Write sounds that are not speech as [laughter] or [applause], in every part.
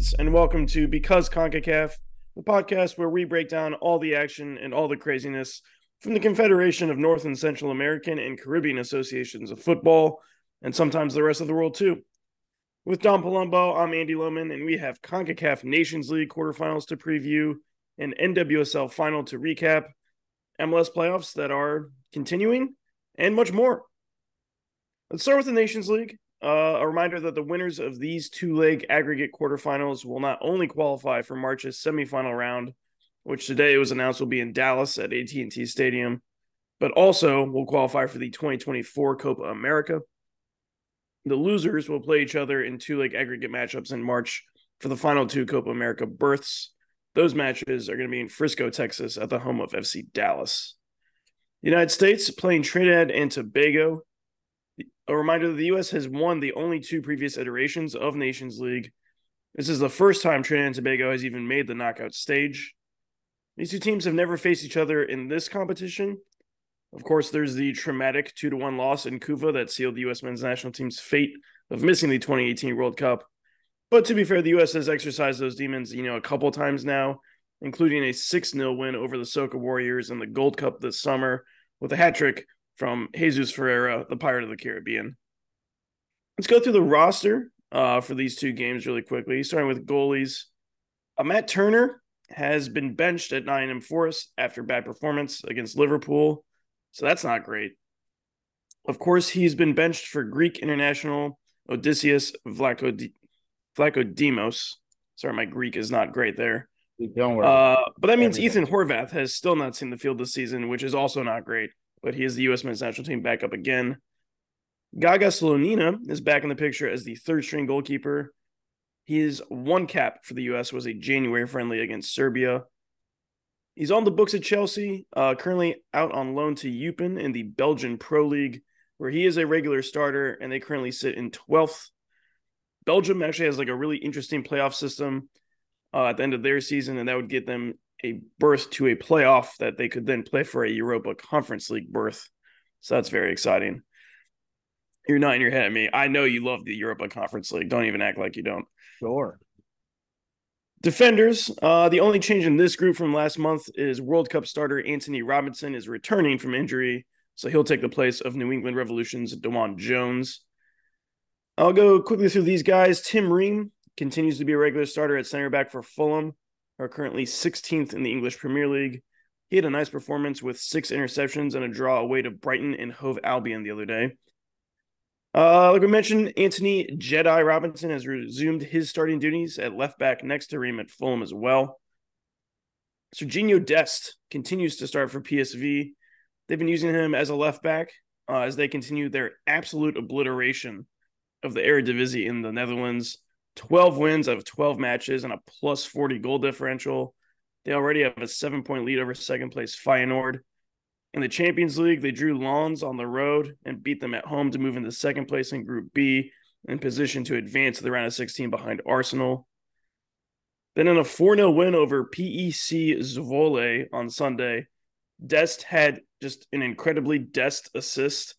Friends, and welcome to Because CONCACAF, the podcast where we break down all the action and all the craziness from the Confederation of North and Central American and Caribbean Associations of Football, and sometimes the rest of the world too. With Dom Palumbo, I'm Andy Lohman, and we have CONCACAF Nations League quarterfinals to preview, an NWSL final to recap, MLS playoffs that are continuing, and much more. Let's start with the Nations League. Uh, a reminder that the winners of these two-leg aggregate quarterfinals will not only qualify for March's semifinal round, which today it was announced will be in Dallas at AT&T Stadium, but also will qualify for the 2024 Copa America. The losers will play each other in two-leg aggregate matchups in March for the final two Copa America berths. Those matches are going to be in Frisco, Texas, at the home of FC Dallas. The United States playing Trinidad and Tobago a reminder that the U.S. has won the only two previous iterations of Nations League. This is the first time Trinidad and Tobago has even made the knockout stage. These two teams have never faced each other in this competition. Of course, there's the traumatic 2 to 1 loss in Couva that sealed the U.S. men's national team's fate of missing the 2018 World Cup. But to be fair, the U.S. has exercised those demons, you know, a couple times now, including a 6 0 win over the Soca Warriors in the Gold Cup this summer with a hat trick from Jesus Ferreira, the Pirate of the Caribbean. Let's go through the roster uh, for these two games really quickly, starting with goalies. Uh, Matt Turner has been benched at Nottingham Forest after bad performance against Liverpool, so that's not great. Of course, he's been benched for Greek international Odysseus Vlachodimos. Sorry, my Greek is not great there. Don't worry. Uh, but that means Everything. Ethan Horvath has still not seen the field this season, which is also not great but he is the U.S. men's national team backup again. Gaga Slonina is back in the picture as the third string goalkeeper. His one cap for the U.S. was a January friendly against Serbia. He's on the books at Chelsea, uh, currently out on loan to Eupen in the Belgian Pro League, where he is a regular starter, and they currently sit in 12th. Belgium actually has like a really interesting playoff system uh, at the end of their season, and that would get them a berth to a playoff that they could then play for a Europa Conference League berth. So that's very exciting. You're not in your head at me. I know you love the Europa Conference League. Don't even act like you don't. Sure. Defenders. Uh, the only change in this group from last month is World Cup starter Anthony Robinson is returning from injury, so he'll take the place of New England Revolution's DeJuan Jones. I'll go quickly through these guys. Tim Ream continues to be a regular starter at center back for Fulham are currently 16th in the English Premier League. He had a nice performance with six interceptions and a draw away to Brighton and Hove Albion the other day. Uh, like we mentioned, Anthony Jedi Robinson has resumed his starting duties at left back next to Ream at Fulham as well. Serginho Dest continues to start for PSV. They've been using him as a left back uh, as they continue their absolute obliteration of the Eredivisie in the Netherlands. 12 wins out of 12 matches and a plus 40 goal differential. They already have a seven point lead over second place Feyenoord. In the Champions League, they drew Lens on the road and beat them at home to move into second place in Group B in position to advance to the round of 16 behind Arsenal. Then in a 4 0 win over PEC Zwolle on Sunday, Dest had just an incredibly Dest assist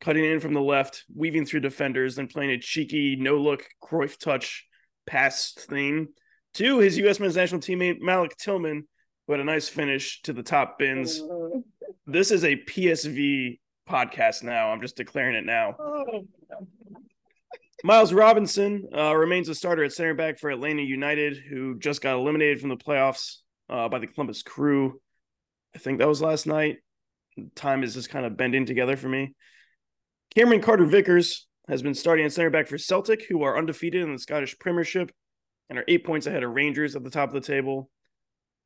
cutting in from the left, weaving through defenders, then playing a cheeky no look Cruyff touch pass thing to his U.S. men's national teammate Malik Tillman, who had a nice finish to the top bins. This is a PSV podcast now. I'm just declaring it now. Miles Robinson uh, remains a starter at center back for Atlanta United, who just got eliminated from the playoffs uh, by the Columbus Crew. I think that was last night. Time is just kind of bending together for me. Cameron Carter Vickers has been starting at center back for Celtic, who are undefeated in the Scottish Premiership and are eight points ahead of Rangers at the top of the table.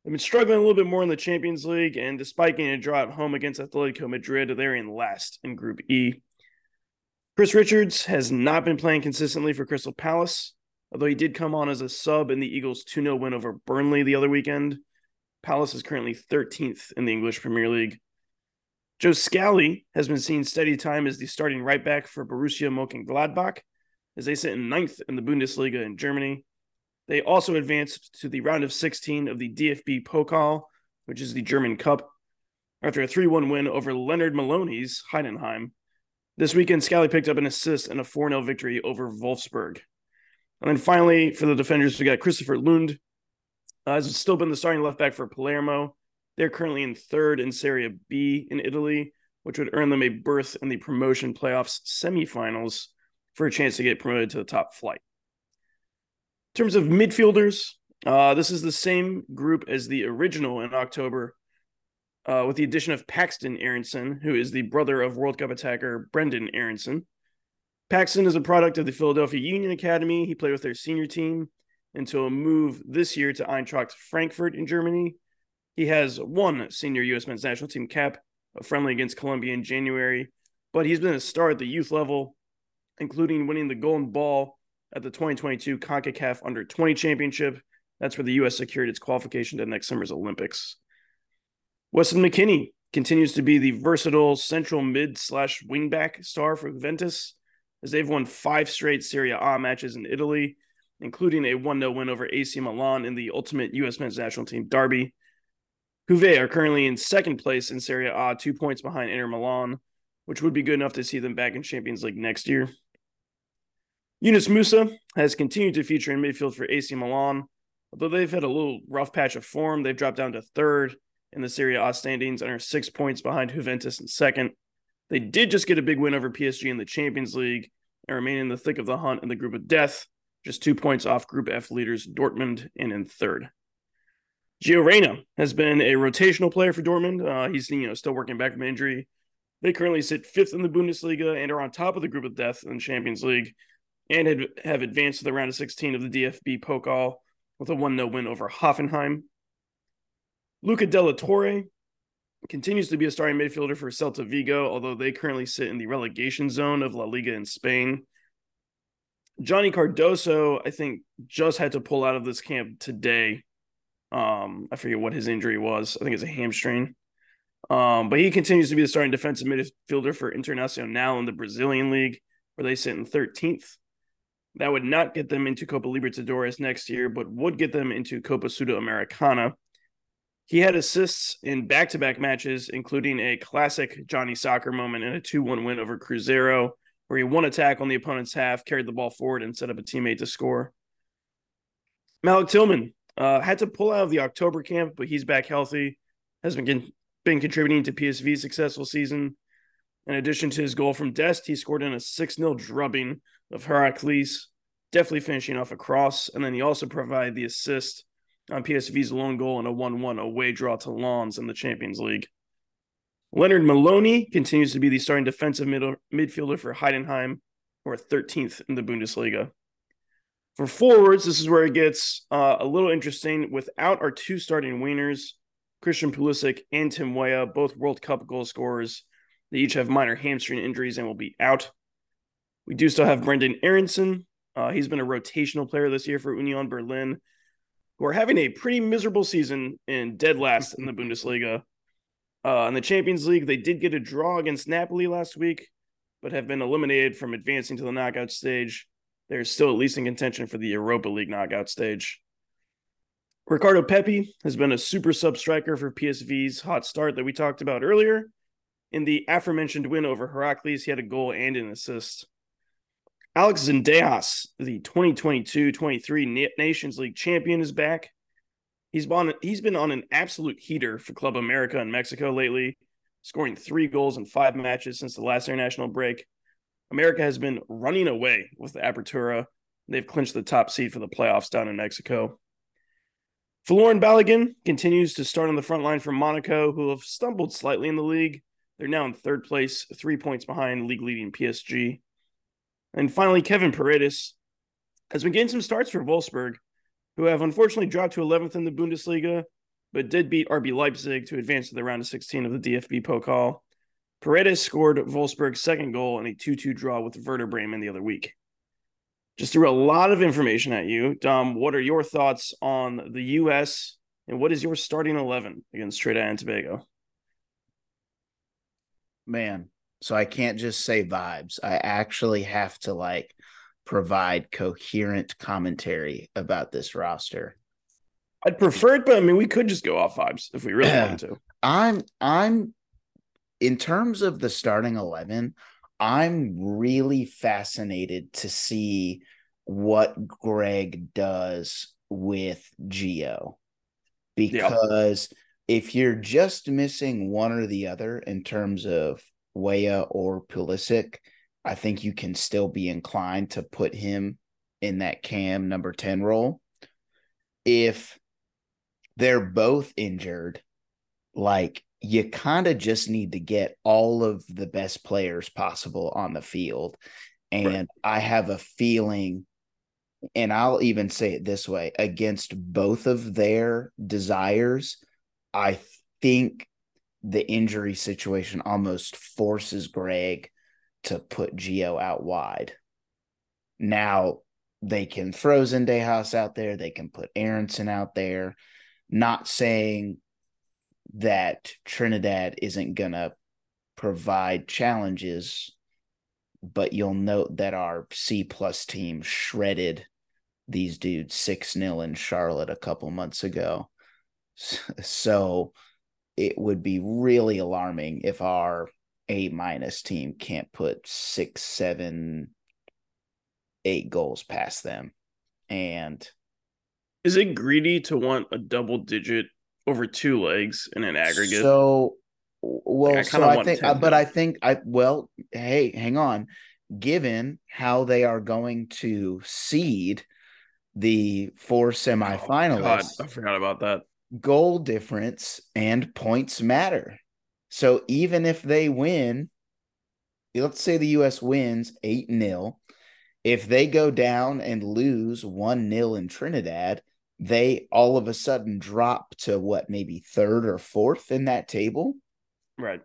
They've been struggling a little bit more in the Champions League, and despite getting a draw at home against Atletico Madrid, they're in last in Group E. Chris Richards has not been playing consistently for Crystal Palace, although he did come on as a sub in the Eagles' 2 0 win over Burnley the other weekend. Palace is currently 13th in the English Premier League. Joe Scally has been seeing steady time as the starting right back for Borussia Mönchengladbach, as they sit in ninth in the Bundesliga in Germany. They also advanced to the round of 16 of the DFB Pokal, which is the German Cup, after a 3 1 win over Lennard Maloney's Heidenheim. This weekend, Scally picked up an assist in a 4 0 victory over Wolfsburg. And then finally, for the defenders, we got Kristoffer Lund. Uh, has still been the starting left back for Palermo. They're currently in third in Serie B in Italy, which would earn them a berth in the promotion playoffs semifinals for a chance to get promoted to the top flight. In terms of midfielders, uh, this is the same group as the original in October, uh, with the addition of Paxten Aaronson, who is the brother of World Cup attacker Brenden Aaronson. Paxton is a product of the Philadelphia Union Academy. He played with their senior team until a move this year to Eintracht Frankfurt in Germany. He has one senior U.S. men's national team cap, a friendly against Colombia in January, but he's been a star at the youth level, including winning the Golden Ball at the 2022 CONCACAF Under 20 Championship. That's where the U.S. secured its qualification to next summer's Olympics. Weston McKennie continues to be the versatile central mid slash wingback star for Juventus, as they've won five straight Serie A matches in Italy, including a 1 0 win over AC Milan in the ultimate U.S. men's national team derby. Juve are currently in second place in Serie A, two points behind Inter Milan, which would be good enough to see them back in Champions League next year. Yunus Musah has continued to feature in midfield for AC Milan, although they've had a little rough patch of form. They've dropped down to third in the Serie A standings and are six points behind Juventus in second. They did just get a big win over PSG in the Champions League and remain in the thick of the hunt in the group of death, just two points off Group F leaders Dortmund and in third. Gio Reyna has been a rotational player for Dortmund. Uh, he's you know still working back from injury. They currently sit fifth in the Bundesliga and are on top of the group of death in the Champions League, and have, have advanced to the round of 16 of the DFB Pokal with a 1 0 win over Hoffenheim. Luca de la Torre continues to be a starting midfielder for Celta Vigo, although they currently sit in the relegation zone of La Liga in Spain. Johnny Cardoso, I think, just had to pull out of this camp today. Um, I forget what his injury was. I think it's a hamstring. Um, but he continues to be the starting defensive midfielder for Internacional in the Brazilian league, where they sit in 13th. That would not get them into Copa Libertadores next year, but would get them into Copa Sudamericana, he had assists in back to back matches, including a classic Johnny Soccer moment in a 2 1 win over Cruzeiro, where he won attack on the opponent's half, carried the ball forward, and set up a teammate to score. Malik Tillman uh, had to pull out of the October camp, but he's back healthy, has been, been contributing to PSV's successful season. In addition to his goal from Dest, he scored in a 6 0 drubbing of Heracles, definitely finishing off a cross. And then he also provided the assist on PSV's lone goal in a 1 1 away draw to Lens in the Champions League. Lennard Maloney continues to be the starting defensive mid- midfielder for Heidenheim, who are 13th in the Bundesliga. For forwards, this is where it gets uh, a little interesting. Without our two starting wieners, Christian Pulisic and Tim Weah, both World Cup goal scorers, they each have minor hamstring injuries and will be out. We do still have Brenden Aaronson. Uh, he's been a rotational player this year for Union Berlin who are having a pretty miserable season in dead last in the [laughs] Bundesliga. Uh, in the Champions League, they did get a draw against Napoli last week, but have been eliminated from advancing to the knockout stage. They're still at least in contention for the Europa League knockout stage. Ricardo Pepi has been a super sub striker for PSV's hot start that we talked about earlier. In the aforementioned win over Heracles, he had a goal and an assist. Alex Zendejas, the 2022-23 Nations League champion, is back. He's been he's been on an absolute heater for Club America in Mexico lately, scoring three goals in five matches since the last international break. America has been running away with the Apertura. They've clinched the top seed for the playoffs down in Mexico. Folarin Balogun continues to start on the front line for Monaco, who have stumbled slightly in the league. They're now in third place, three points behind league leading PSG. And finally, Kevin Paredes has been getting some starts for Wolfsburg, who have unfortunately dropped to 11th in the Bundesliga, but did beat RB Leipzig to advance to the round of 16 of the DFB Pokal. Paredes scored Wolfsburg's second goal in a 2 2 draw with Werder Bremen the other week. Just threw a lot of information at you. Dom, what are your thoughts on the U.S. and what is your starting 11 against Trinidad and Tobago? Man, so I can't just say vibes. I actually have to like provide coherent commentary about this roster. I'd prefer it, but I mean, we could just go off vibes if we really wanted to. [clears throat] I'm, I'm, in terms of the starting 11, I'm really fascinated to see what Greg does with Gio Because yeah. if you're just missing one or the other in terms of Weah or Pulisic, I think you can still be inclined to put him in that cam number 10 role. If they're both injured, like you kind of just need to get all of the best players possible on the field. And right. I have a feeling, and I'll even say it this way against both of their desires, I think the injury situation almost forces Greg to put Gio out wide. Now they can throw Zendejas out there, they can put Aaronson out there. Not saying that Trinidad isn't gonna provide challenges, but you'll note that our C plus team shredded these dudes 6 0 in Charlotte a couple months ago. So it would be really alarming if our A minus team can't put six, seven, eight goals past them. And is it greedy to want a double digit over two legs in an aggregate? So, well, like I so I think, 10, uh, but I think I, well, hey, hang on. Given how they are going to seed the four oh, semifinalists, oh, I forgot about that goal difference and points matter. So even if they win, let's say the US wins 8 0, if they go down and lose 1 0 in Trinidad, they all of a sudden drop to what, maybe third or fourth in that table. Right.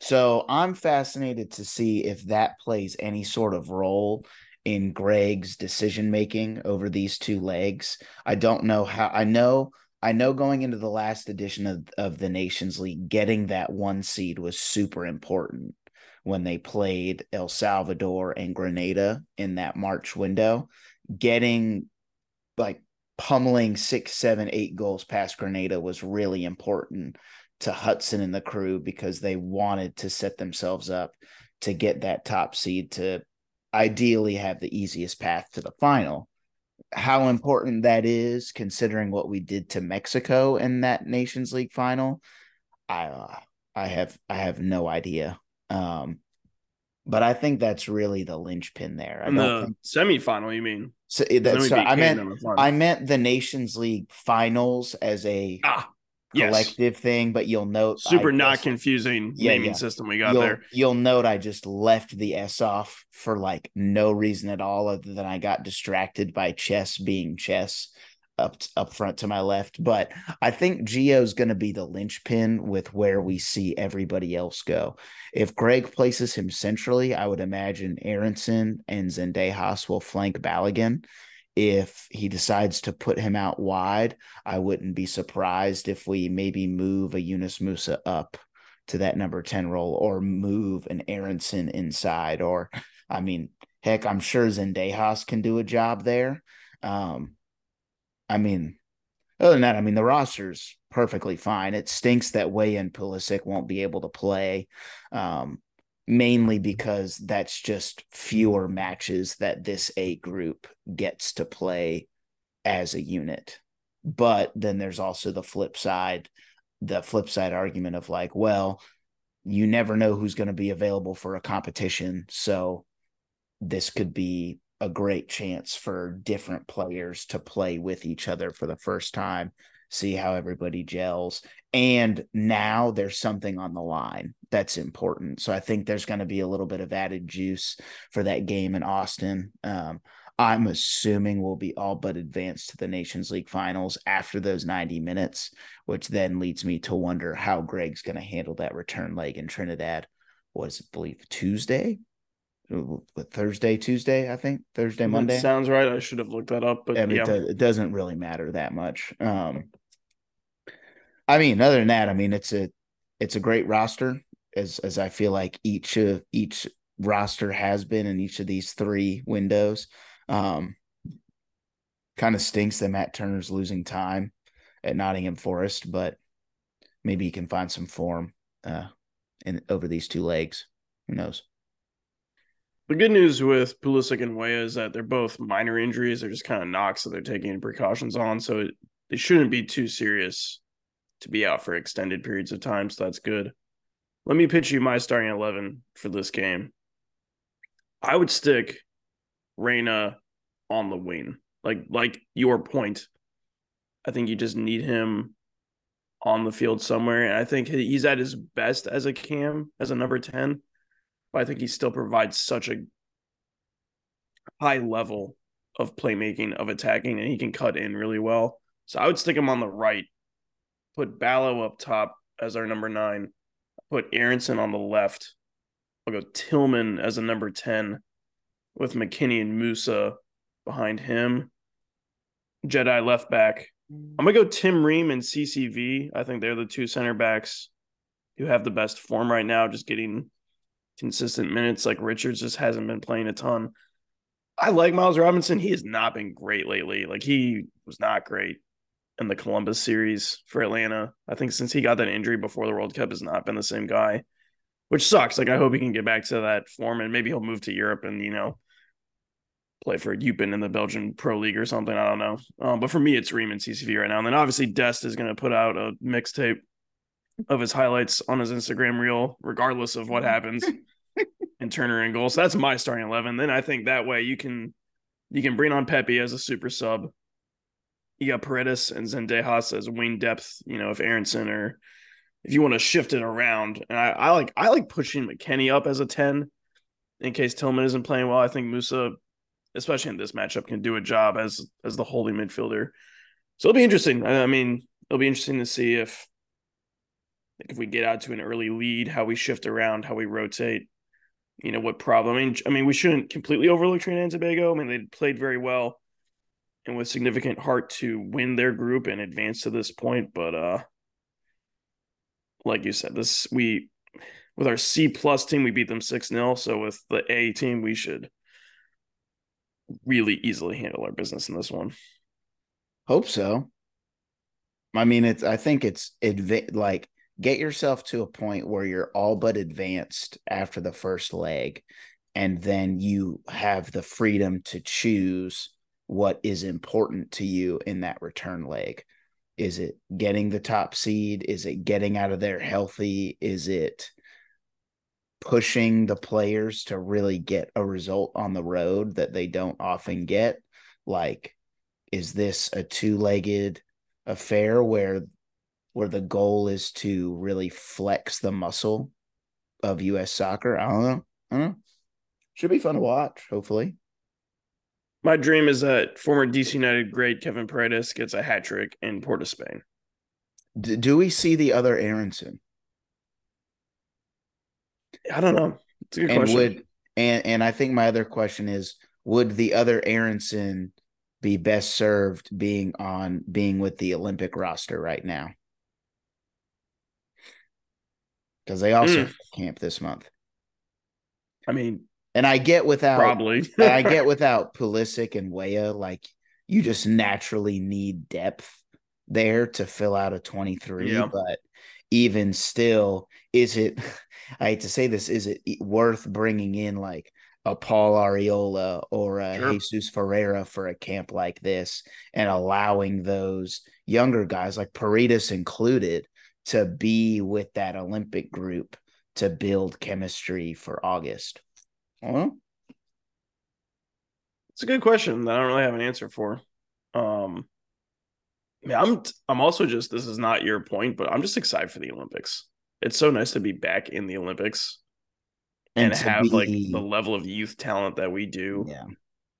So I'm fascinated to see if that plays any sort of role in Greg's decision making over these two legs. I don't know how I know I know going into the last edition of, of the Nations League, getting that one seed was super important when they played El Salvador and Grenada in that March window. Getting like pummeling six, seven, eight goals past Grenada was really important to Hudson and the crew because they wanted to set themselves up to get that top seed to ideally have the easiest path to the final how important that is considering what we did to Mexico in that Nations League final, I uh, I have I have no idea. Um, but I think that's really the linchpin there. I in the think... semifinal, you mean? So that's sorry, I meant I meant the Nations League finals as a ah, collective yes. thing, but you'll note super not confusing yeah, naming yeah. system we got you'll, there. You'll note I just left the S off for like no reason at all, other than I got distracted by chess being chess up up front to my left. But I think Gio's going to be the linchpin with where we see everybody else go. If Greg places him centrally, I would imagine Aaronson and Zendejas will flank Balogun if he decides to put him out wide, I wouldn't be surprised if we maybe move a Yunus Musah up to that number 10 role or move an Aaronson inside. Or, I mean, heck, I'm sure Zendejas can do a job there. Um, I mean, other than that, I mean, the roster's perfectly fine. It stinks that Weah and Pulisic won't be able to play. Um, mainly because that's just fewer matches that this A group gets to play as a unit. But then there's also the flip side, the flip side argument of like, well, you never know who's going to be available for a competition. So this could be a great chance for different players to play with each other for the first time see how everybody gels. And now there's something on the line that's important. So I think there's going to be a little bit of added juice for that game in Austin. Um, I'm assuming we'll be all but advanced to the Nations League finals after those 90 minutes, which then leads me to wonder how Greg's going to handle that return leg in Trinidad. Was I believe Tuesday? Thursday, Tuesday, I think Thursday, Monday. That sounds right. I should have looked that up, but I mean, yeah. it, doesn't really matter that much. Um, I mean, other than that, I mean, it's a it's a great roster as as I feel like each of each roster has been in each of these three windows. Um, kind of stinks that Matt Turner's losing time at Nottingham Forest, but maybe he can find some form uh, in over these two legs. Who knows? The good news with Pulisic and Weah is that they're both minor injuries. They're just kind of knocks that they're taking precautions on. So it, they shouldn't be too serious to be out for extended periods of time. So that's good. Let me pitch you my starting 11 for this game. I would stick Reyna on the wing. Like like your point. I think you just need him on the field somewhere. And I think he's at his best as a cam, as a number 10. But I think he still provides such a high level of playmaking, of attacking, and he can cut in really well. So I would stick him on the right, put Ballo up top as our number nine, put Aaronson on the left. I'll go Tillman as a number 10 with McKennie and Musah behind him. Jedi left back. I'm gonna go Tim Ream and CCV. I think they're the two center backs who have the best form right now, just getting consistent minutes. Like Richards just hasn't been playing a ton. I like Miles Robinson. He has not been great lately. Like he was not great in the Columbus series for Atlanta. I think since he got that injury before the World Cup has not been the same guy, which sucks. Like I hope he can get back to that form and maybe he'll move to Europe and you know play for Eupen in the Belgian Pro League or something. I don't know. Um, but for me, it's Ream and CCV right now. And then obviously Dest is going to put out a mixtape of his highlights on his Instagram reel, regardless of what mm. happens [laughs] in Turner and goal. So that's my starting eleven. Then I think that way you can you can bring on Pepi as a super sub. You got Paredes and Zendejas as wing depth. You know, if Aaronson or if you want to shift it around, and I, I like I like pushing McKennie up as a ten in case Tillman isn't playing well. I think Musah, especially in this matchup, can do a job as as the holding midfielder. So it'll be interesting. I mean, it'll be interesting to see if if we get out to an early lead, how we shift around, how we rotate. You know what problem? I mean, I mean, we shouldn't completely overlook Trinidad and Tobago. I mean, they played very well and with significant heart to win their group and advance to this point. But uh, like you said, this we with our C plus team, we beat them six 0 So with the A team, we should really easily handle our business in this one. Hope so. I mean, it's. I think it's like get yourself to a point where you're all but advanced after the first leg, and then you have the freedom to choose what is important to you in that return leg. Is it getting the top seed? Is it getting out of there healthy? Is it pushing the players to really get a result on the road that they don't often get. Like, is this a two-legged affair where where the goal is to really flex the muscle of US soccer? I don't know. I don't know. Should be fun to watch, hopefully. My dream is that former DC United great Kevin Paredes gets a hat trick in Port of Spain. D- do we see the other Aaronson? I don't know. It's a good and question. Would, and and I think my other question is: Would the other Aaronson be best served being on being with the Olympic roster right now? Because they also mm. camp this month. I mean, and I get without probably [laughs] I [laughs] get without Pulisic and Weah, like you just naturally need depth there to fill out a 23. Yeah. But even still, is it, [laughs] I hate to say this, is it worth bringing in like a Paul Arriola or a sure. Jesus Ferreira for a camp like this and allowing those younger guys, like Paredes included, to be with that Olympic group to build chemistry for August? Well, it's a good question that I don't really have an answer for. Um, mean, I'm I'm also just this is not your point, but I'm just excited for the Olympics. It's so nice to be back in the Olympics and, and have be... like the level of youth talent that we do. Yeah.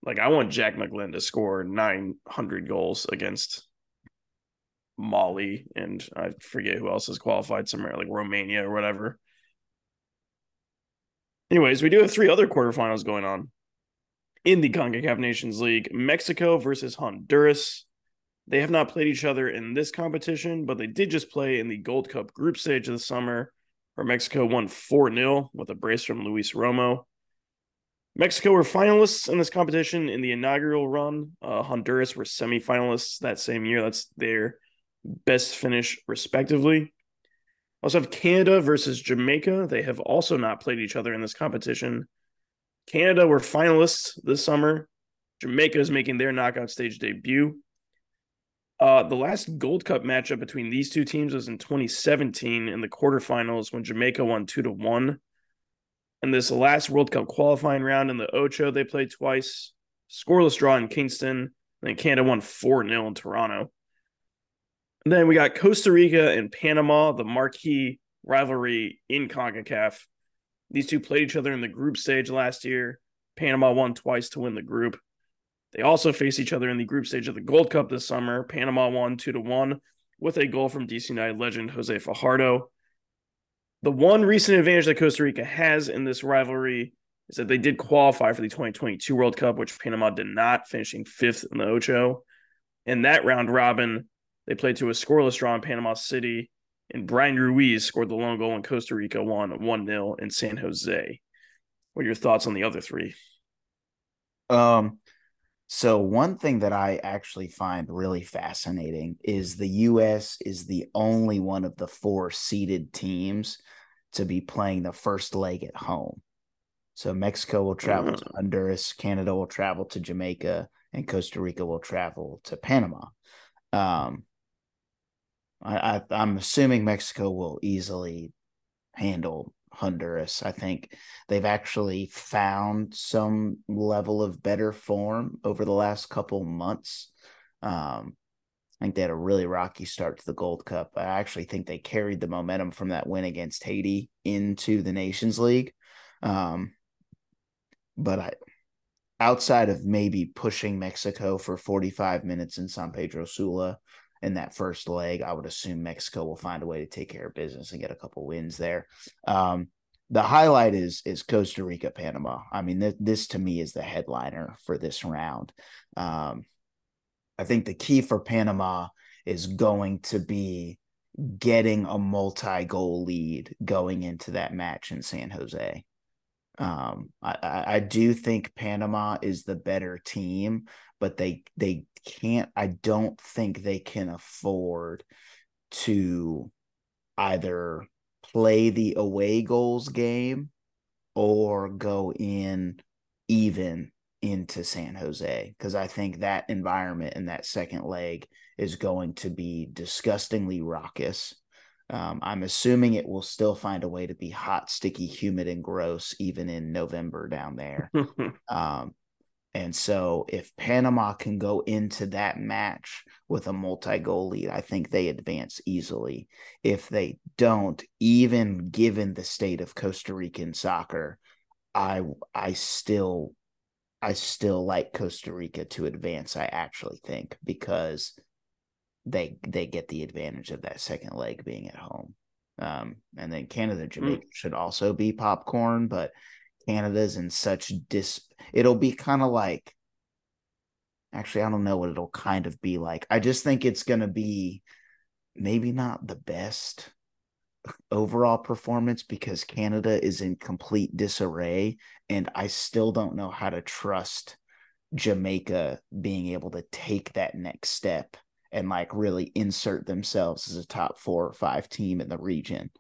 Like I want Jack McGlynn to score 900 goals against Mali and I forget who else has qualified somewhere like Romania or whatever. Anyways, we do have three other quarterfinals going on in the CONCACAF Nations League. Mexico versus Honduras. They have not played each other in this competition, but they did just play in the Gold Cup group stage of the summer, where Mexico won 4 0 with a brace from Luis Romo. Mexico were finalists in this competition in the inaugural run. Uh, Honduras were semifinalists that same year. That's their best finish, respectively. Also have Canada versus Jamaica. They have also not played each other in this competition Canada were finalists this summer. Jamaica is making their knockout stage debut. Uh, the last Gold Cup matchup between these two teams was in 2017 in the quarterfinals when Jamaica won two to one. And this last World Cup qualifying round in the Ocho, they played twice. Scoreless draw in Kingston. And then Canada won 4 0 in Toronto. Then we got Costa Rica and Panama, the marquee rivalry in CONCACAF. These two played each other in the group stage last year. Panama won twice to win the group. They also face each other in the group stage of the Gold Cup this summer. Panama won two to one with a goal from DC United legend Jose Fajardo. The one recent advantage that Costa Rica has in this rivalry is that they did qualify for the 2022 World Cup, which Panama did not, finishing fifth in the Ocho. In that round robin, they played to a scoreless draw in Panama City, and Bryan Ruiz scored the lone goal, and Costa Rica won 1 0 in San Jose. What are your thoughts on the other three? Um, so one thing that I actually find really fascinating is the US is the only one of the four seeded teams to be playing the first leg at home. So Mexico will travel mm. to Honduras, Canada will travel to Jamaica, and Costa Rica will travel to Panama. Um, I, I am assuming Mexico will easily handle Honduras. I think they've actually found some level of better form over the last couple months. Um, I think they had a really rocky start to the Gold Cup. I actually think they carried the momentum from that win against Haiti into the Nations League. Um, but I, outside of maybe pushing Mexico for 45 minutes in San Pedro Sula, in that first leg. I would assume Mexico will find a way to take care of business and get a couple wins there. Um, the highlight is is Costa Rica Panama. I mean, th- this to me is the headliner for this round. Um, I think the key for Panama is going to be getting a multi goal lead going into that match in San Jose. Um, I, I do think Panama is the better team, but they they can't. I don't think they can afford to either play the away goals game or go in even into San Jose because I think that environment in that second leg is going to be disgustingly raucous. Um, I'm assuming it will still find a way to be hot, sticky, humid, and gross even in November down there. [laughs] um, and so, if Panama can go into that match with a multi goal lead, I think they advance easily. If they don't, even given the state of Costa Rican soccer, I I still I still like Costa Rica to advance. I actually think because they they get the advantage of that second leg being at home. Um, and then Canada Jamaica mm. should also be popcorn, but Canada's in such dis it'll be kind of like actually I don't know what it'll kind of be like. I just think it's gonna be maybe not the best overall performance because Canada is in complete disarray and I still don't know how to trust Jamaica being able to take that next step and like really insert themselves as a top 4 or 5 team in the region.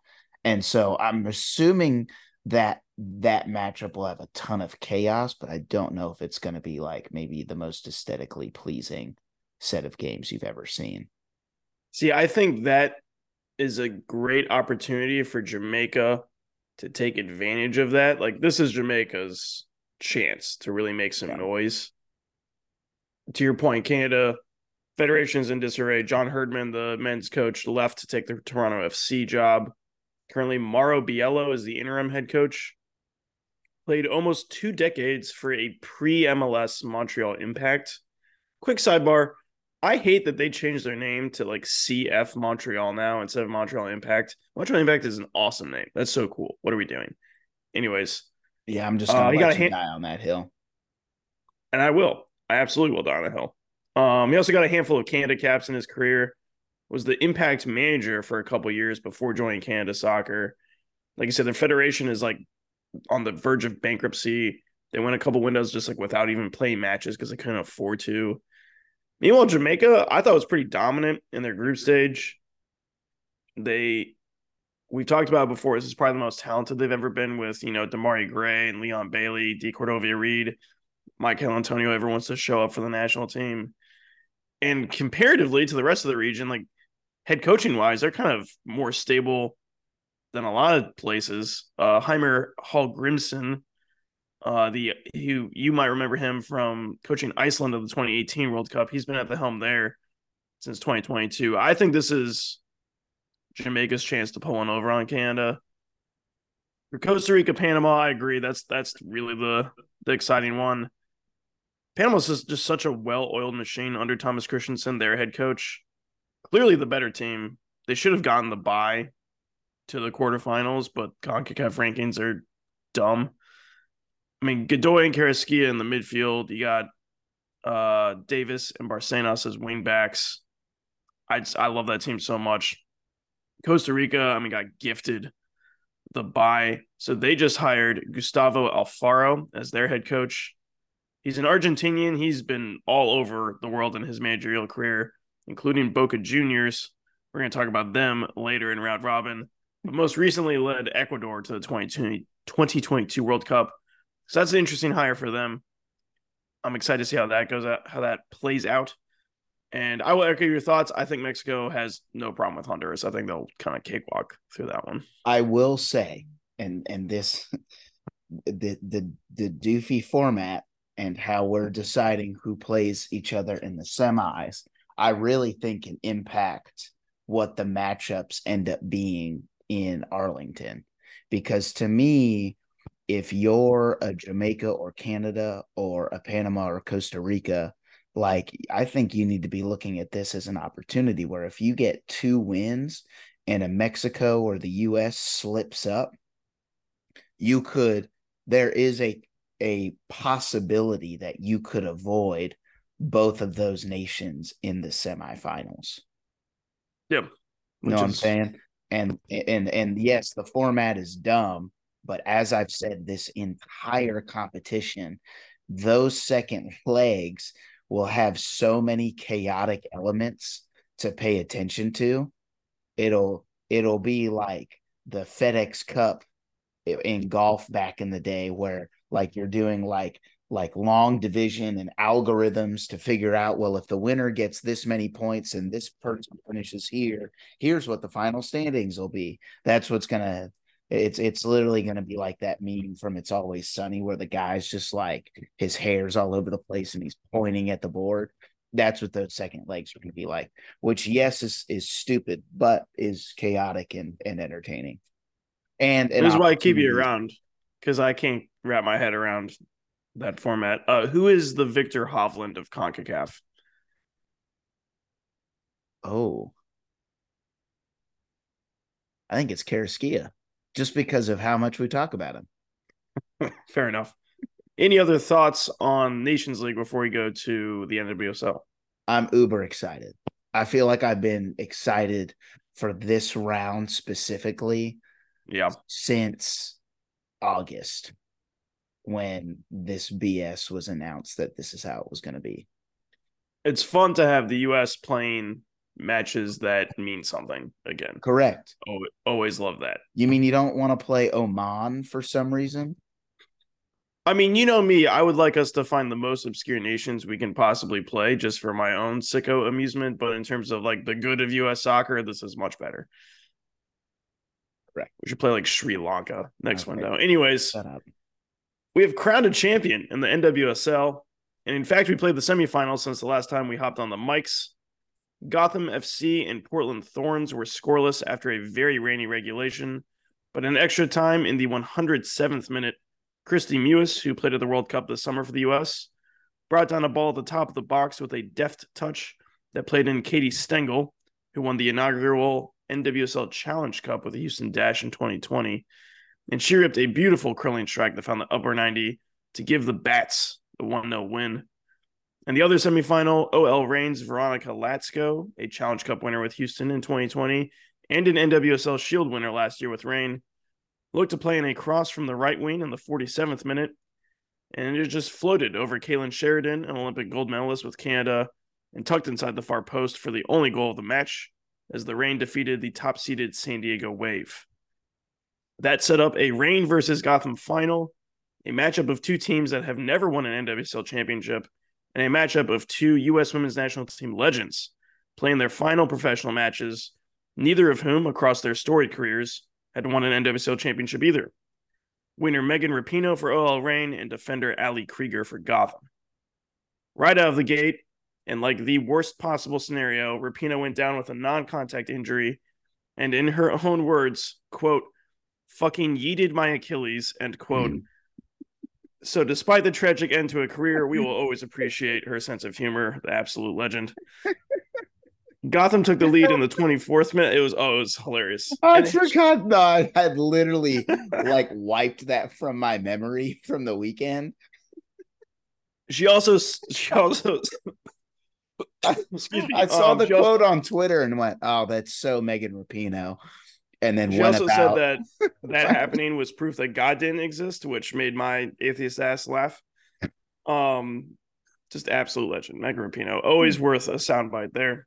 And so I'm assuming that that matchup will have a ton of chaos, but I don't know if it's going to be like maybe the most aesthetically pleasing set of games you've ever seen. See, I think that is a great opportunity for Jamaica to take advantage of that. Like this is Jamaica's chance to really make some yeah. noise. To your point, Canada Federation's in disarray. John Herdman, the men's coach, left to take the Toronto FC job. Currently, Mauro Biello is the interim head coach. Played almost two decades for a pre MLS Montreal Impact. Quick sidebar I hate that they changed their name to like CF Montreal now instead of Montreal Impact. Montreal Impact is an awesome name. That's so cool. What are we doing? Anyways. Yeah, I'm just gonna uh, let you hand- die on that hill. And I will. I absolutely will die on the hill. Um, he also got a handful of Canada caps in his career was the impact manager for a couple years before joining Canada Soccer. Like I said, the federation is like on the verge of bankruptcy. They went a couple windows just like without even playing matches because they couldn't afford to. Meanwhile, Jamaica, I thought was pretty dominant in their group stage. They we've talked about before. This is probably the most talented they've ever been with, you know, Demarai Gray and Leon Bailey, D. Cordova Reed, Michail Antonio ever wants to show up for the national team. And comparatively to the rest of the region, like head coaching wise, they're kind of more stable than a lot of places. Uh Heimer Hall Grimson, uh the you you might remember him from coaching Iceland of the 2018 World Cup. He's been at the helm there since 2022. I think this is Jamaica's chance to pull one over on Canada. For Costa Rica, Panama, I agree. That's that's really the the exciting one. Panama's just, just such a well-oiled machine under Thomas Christiansen, their head coach. Clearly the better team. They should have gotten the bye to the quarterfinals, but CONCACAF rankings are dumb. I mean, Godoy and Carrasquilla in the midfield. You got uh, Davis and Barcenas as wingbacks. I just, I love that team so much. Costa Rica, I mean, got gifted the bye. So they just hired Gustavo Alfaro as their head coach. He's an Argentinian. He's been all over the world in his managerial career, including Boca Juniors. We're going to talk about them later in round robin. But most recently led Ecuador to the 2020, 2022 World Cup. So that's an interesting hire for them. I'm excited to see how that goes out, how that plays out. And I will echo your thoughts. I think Mexico has no problem with Honduras. I think they'll kind of cakewalk through that one. I will say, and and this [laughs] the the the doofy format and how we're deciding who plays each other in the semis, I really think can impact what the matchups end up being in Arlington. Because to me, if you're a Jamaica or Canada or a Panama or Costa Rica, like I think you need to be looking at this as an opportunity where if you get two wins and a Mexico or the US slips up, you could there is a a possibility that you could avoid both of those nations in the semifinals. Yep. You know what I'm saying? And and and yes, the format is dumb, but as I've said, this entire competition, those second legs will have so many chaotic elements to pay attention to. It'll it'll be like the FedEx Cup in golf back in the day where like you're doing like like long division and algorithms to figure out well if the winner gets this many points and this person finishes here here's what the final standings will be that's what's going to it's it's literally going to be like that meme from It's Always Sunny where the guy's just like his hair's all over the place and he's pointing at the board. That's what those second legs are going to be like. Which yes is is stupid, but is chaotic and and entertaining. And, and this is why I keep you around because I can't wrap my head around that format. Uh, who is the Viktor Hovland of Concacaf? Oh, I think it's Carrasquilla just because of how much we talk about him. [laughs] Fair enough. Any other thoughts on Nations League before we go to the NWSL? I'm uber excited. I feel like I've been excited for this round specifically. Yeah. Since August when this BS was announced that this is how it was going to be. It's fun to have the US playing matches that mean something again. Correct. Oh, always love that. You mean you don't want to play Oman for some reason? I mean, you know me, I would like us to find the most obscure nations we can possibly play just for my own sicko amusement. But in terms of like the good of US soccer, this is much better. Correct. We should play like Sri Lanka next okay. window. Anyways, we have crowned a champion in the NWSL. And in fact, we played the semifinals since the last time we hopped on the mics. Gotham FC and Portland Thorns were scoreless after a very rainy regulation, but in extra time in the 107th minute, Kristie Mewis, who played at the World Cup this summer for the US, brought down a ball at the top of the box with a deft touch that played in Katie Stengel, who won the inaugural NWSL Challenge Cup with the Houston Dash in 2020. And she ripped a beautiful curling strike that found the upper 90 to give the Bats the 1 0 win. And the other semifinal, OL Reign's Veronica Latsko, a Challenge Cup winner with Houston in 2020 and an NWSL Shield winner last year with Reign, looked to play in a cross from the right wing in the 47th minute, and it just floated over Kailen Sheridan, an Olympic gold medalist with Canada, and tucked inside the far post for the only goal of the match as the Reign defeated the top seeded San Diego Wave. That set up a Reign versus Gotham final, a matchup of two teams that have never won an NWSL championship, and a matchup of two U.S. women's national team legends playing their final professional matches, neither of whom, across their storied careers, had won an NWSL championship either. Winner Megan Rapinoe for OL Reign and defender Ali Krieger for Gotham. Right out of the gate, and like the worst possible scenario, Rapinoe went down with a non contact injury and, in her own words, quote, fucking yeeted my Achilles, end quote. Mm. So, despite the tragic end to a career, we will [laughs] always appreciate her sense of humor, the absolute legend. Gotham took the lead in the 24th minute. It was oh, it was hilarious. I and forgot. It, no, I had literally like wiped that from my memory from the weekend. She also she also [laughs] excuse me. I saw um, the quote also, on Twitter and went, "Oh, that's so Megan Rapinoe." And then she also about... said that [laughs] that happening was proof that God didn't exist, which made my atheist ass laugh. Um, just absolute legend, Megan Rapinoe. Always worth a soundbite there.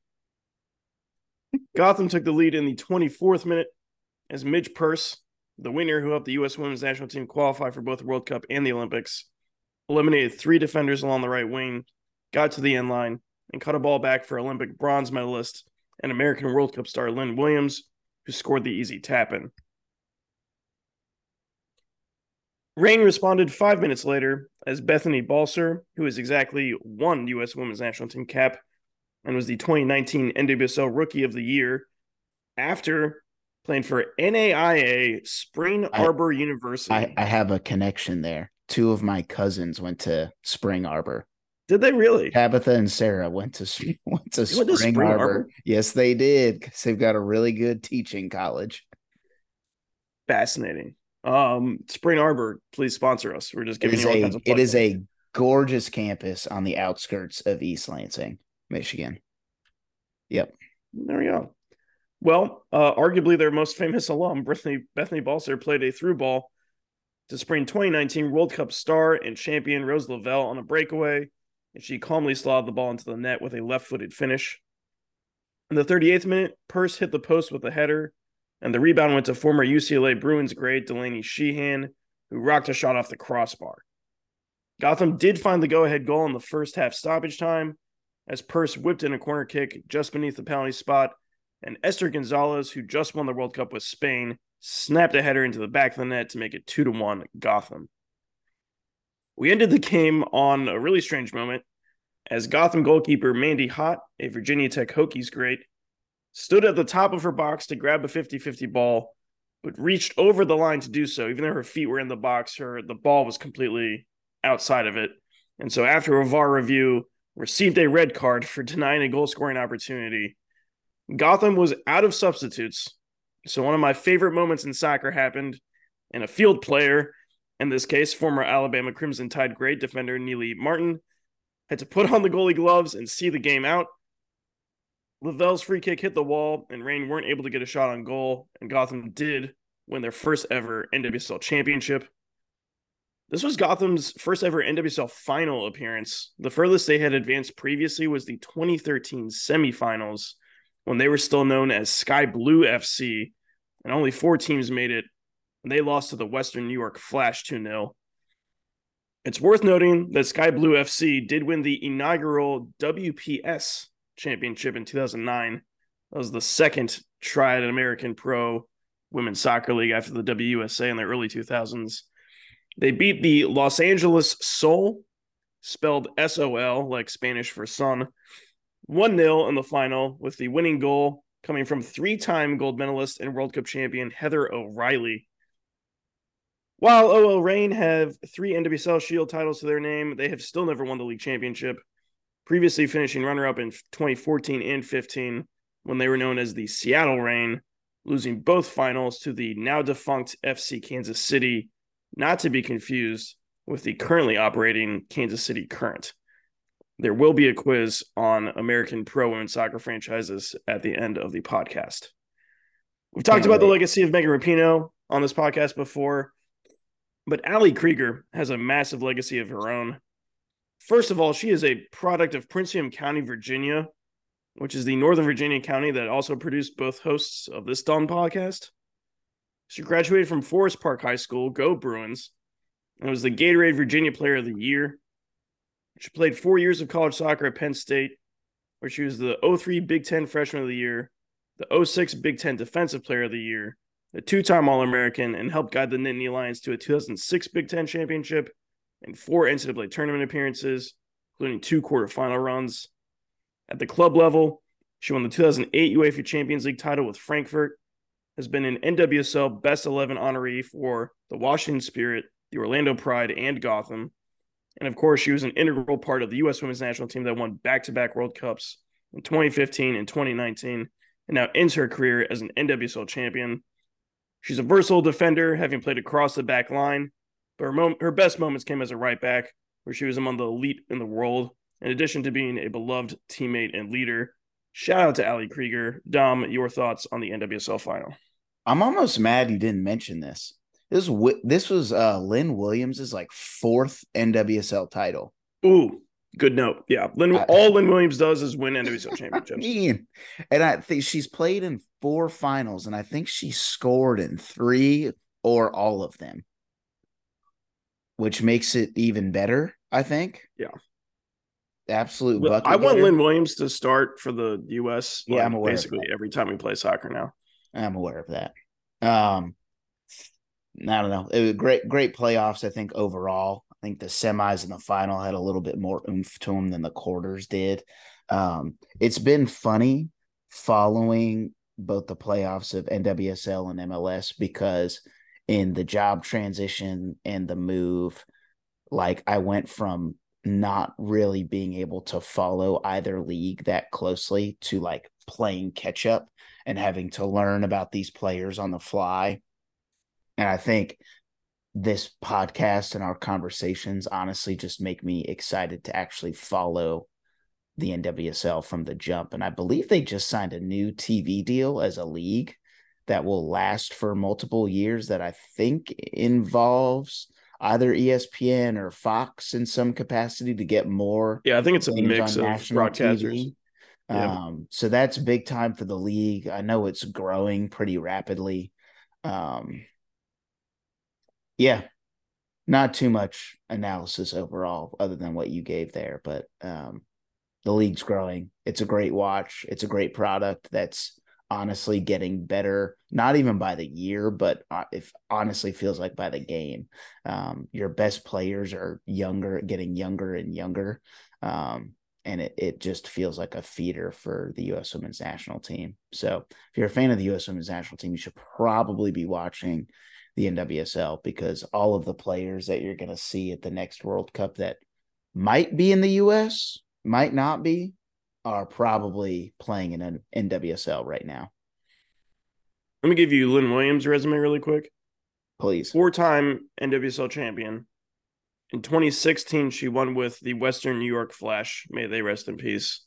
Gotham took the lead in the 24th minute as Midge Purce, the winner who helped the U.S. women's national team qualify for both the World Cup and the Olympics, eliminated three defenders along the right wing, got to the end line, and cut a ball back for Olympic bronze medalist and American World Cup star Lynn Williams, who scored the easy tap in. Reign responded five minutes later as Bethany Balcer, who is exactly one U.S. women's national team cap, and was the 2019 NWSL Rookie of the Year after playing for NAIA Spring I, Arbor University. I, I, have a connection there. Two of my cousins went to Spring Arbor. Did they really? Tabitha and Sarah went to [laughs] went to, Spring, went to Spring. Yes, they did because they've got a really good teaching college. Fascinating. Um, Spring Arbor, please sponsor us. We're just giving you all a, kinds of. It is a gorgeous campus on the outskirts of East Lansing. Michigan. Yep. There we go. Well, uh, arguably their most famous alum, [laughs] Bethany, Bethany Balcer, played a through ball to spring 2019 World Cup star and champion Rose Lavelle on a breakaway, and she calmly slotted the ball into the net with a left footed finish. In the 38th minute, Purce hit the post with a header, and the rebound went to former UCLA Bruins great Delanie Sheehan, who rocked a shot off the crossbar. Gotham did find the go ahead goal in the first half stoppage time, as Purce whipped in a corner kick just beneath the penalty spot, and Esther Gonzalez, who just won the World Cup with Spain, snapped a header into the back of the net to make it 2 to 1 Gotham. We ended the game on a really strange moment as Gotham goalkeeper Mandy Haught, a Virginia Tech Hokies great, stood at the top of her box to grab a 50 50 ball, but reached over the line to do so. Even though her feet were in the box, her the ball was completely outside of it. And so after a VAR review, received a red card for denying a goal scoring opportunity. Gotham was out of substitutes. So one of my favorite moments in soccer happened, and a field player, in this case, former Alabama Crimson Tide great defender Nealy Martin, had to put on the goalie gloves and see the game out. Lavelle's free kick hit the wall, and Reign weren't able to get a shot on goal, and Gotham did win their first ever NWSL championship. This was Gotham's first ever NWSL final appearance. The furthest they had advanced previously was the 2013 semifinals when they were still known as Sky Blue FC, and only four teams made it. And they lost to the Western New York Flash 2 0. It's worth noting that Sky Blue FC did win the inaugural WPS championship in 2009. That was the second at American Pro Women's Soccer League after the WUSA in the early 2000s. They beat the Los Angeles Sol, spelled S O L, like Spanish for sun, 1 0 in the final, with the winning goal coming from three time gold medalist and World Cup champion Heather O'Reilly. While OL Reign have three NWSL Shield titles to their name, they have still never won the league championship, previously finishing runner up in 2014 and 15 when they were known as the Seattle Reign, losing both finals to the now defunct FC Kansas City not to be confused with the currently operating Kansas City Current. There will be a quiz on American pro women's soccer franchises at the end of the podcast. We've talked about the legacy of Megan Rapinoe on this podcast before, but Ali Krieger has a massive legacy of her own. First of all, she is a product of Prince William County, Virginia, which is the Northern Virginia county that also produced both hosts of this Dawn podcast. She graduated from Forest Park High School, go Bruins, and was the Gatorade Virginia Player of the Year. She played four years of college soccer at Penn State, where she was the 03 Big Ten Freshman of the Year, the 06 Big Ten Defensive Player of the Year, a two time All American, and helped guide the Nittany Lions to a 2006 Big Ten Championship and four NCAA tournament appearances, including two quarterfinal runs. At the club level, she won the 2008 UEFA Champions League title with Frankfurt, has been an NWSL Best 11 honoree for the Washington Spirit, the Orlando Pride, and Gotham. And of course, she was an integral part of the U.S. women's national team that won back to back World Cups in 2015 and 2019, and now ends her career as an NWSL champion. She's a versatile defender, having played across the back line, but her, mom- her best moments came as a right back, where she was among the elite in the world, in addition to being a beloved teammate and leader. Shout out to Ali Krieger. Dom, your thoughts on the NWSL final? I'm almost mad you didn't mention this. This was this was uh Lynn Williams's like fourth NWSL title. Ooh, good note. Yeah, Lynn, I, all Lynn Williams does is win NWSL [laughs] championships. I mean, and I think she's played in four finals, and I think she scored in three or all of them, which makes it even better. I think. Yeah. Absolute well, I want Lynn Williams to start for the U.S. Yeah, like, I'm aware. Basically, every time we play soccer now. I'm aware of that. Um, I don't know. It was great, great playoffs. I think overall, I think the semis and the final had a little bit more oomph to them than the quarters did. Um, it's been funny following both the playoffs of NWSL and MLS because in the job transition and the move, like I went from not really being able to follow either league that closely to like playing catch up and having to learn about these players on the fly. And I think this podcast and our conversations honestly just make me excited to actually follow the NWSL from the jump. And I believe they just signed a new TV deal as a league that will last for multiple years that I think involves either ESPN or Fox in some capacity to get more. Yeah, I think it's a mix of broadcasters. TV. Yeah. Um, so that's big time for the league. I know it's growing pretty rapidly. Um, yeah, not too much analysis overall, other than what you gave there, but um, the league's growing. It's a great watch. It's a great product that's honestly getting better, not even by the year, but uh, if honestly feels like by the game. Um, your best players are younger, getting younger and younger. Um, and it, it just feels like a feeder for the U.S. women's national team. So if you're a fan of the U.S. women's national team, you should probably be watching the NWSL because all of the players that you're going to see at the next World Cup that might be in the U.S., might not be, are probably playing in an NWSL right now. Let me give you Lynn Williams' resume really quick. Please. Four time NWSL champion, in 2016, she won with the Western New York Flash. May they rest in peace.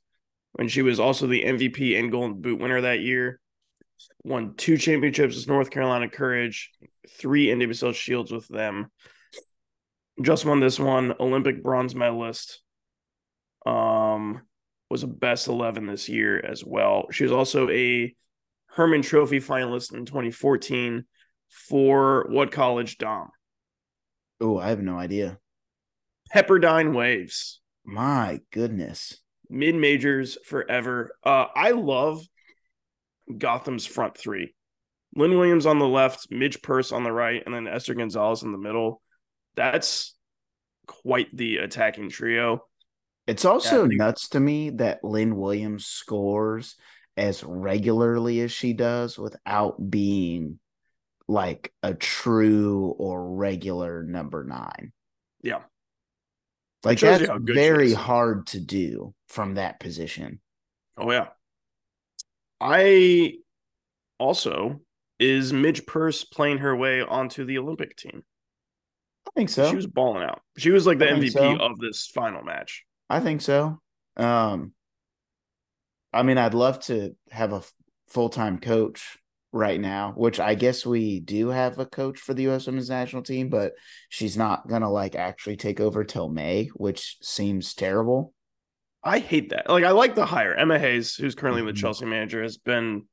When she was also the MVP and Golden Boot winner that year, won two championships with North Carolina Courage, three NWSL Shields with them. Just won this one, Olympic bronze medalist. Um, was a best 11 this year as well. She was also a Hermann Trophy finalist in 2014 for what college, Dom? Oh, I have no idea. Pepperdine Waves. My goodness. Mid majors forever. Uh, I love Gotham's front three. Lynn Williams on the left, Midge Purce on the right, and then Esther Gonzalez in the middle. That's quite the attacking trio. It's also think- nuts to me that Lynn Williams scores as regularly as she does without being like a true or regular number nine. Yeah. Like that's very hard to do from that position. Oh yeah. I also is Midge Purce playing her way onto the Olympic team. I think so. She was balling out. She was like the MVP so. of this final match. I think so. Um I mean, I'd love to have a full-time coach right now, which I guess we do have a coach for the U.S. Women's National Team, but she's not gonna like actually take over till May, which seems terrible. I hate that. Like, I like the hire. Emma Hayes, who's currently mm-hmm. the Chelsea manager, has been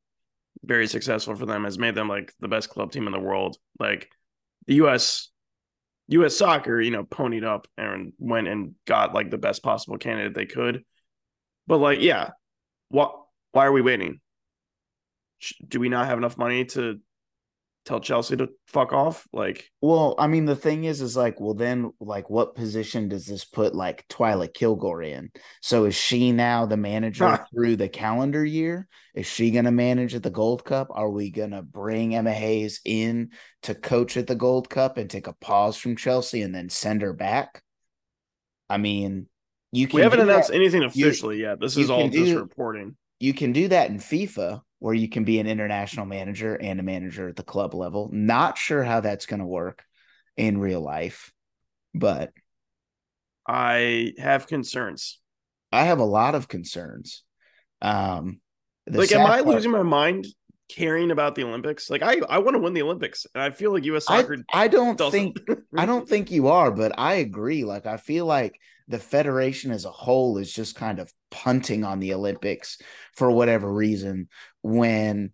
very successful for them, has made them like the best club team in the world. Like the US US soccer, you know, ponied up and went and got like the best possible candidate they could. But like, yeah, what why are we waiting? Do we not have enough money to tell Chelsea to fuck off? Like, well, I mean, the thing is, is like, well, then, like, what position does this put like Twila Kilgore in? So is she now the manager huh. [laughs] through the calendar year? Is she going to manage at the Gold Cup? Are we going to bring Emma Hayes in to coach at the Gold Cup and take a pause from Chelsea and then send her back? I mean, you can. We haven't announced that. anything officially you, yet. This is all just reporting. You can do that in FIFA where you can be an international manager and a manager at the club level. Not sure how that's going to work in real life, but I have concerns. I have a lot of concerns. Um, like, am I part, losing my mind caring about the Olympics? Like, I I want to win the Olympics, and I feel like U.S. soccer. I, I don't doesn't. think I [laughs] don't think you are, but I agree. Like, I feel like the federation as a whole is just kind of punting on the Olympics for whatever reason when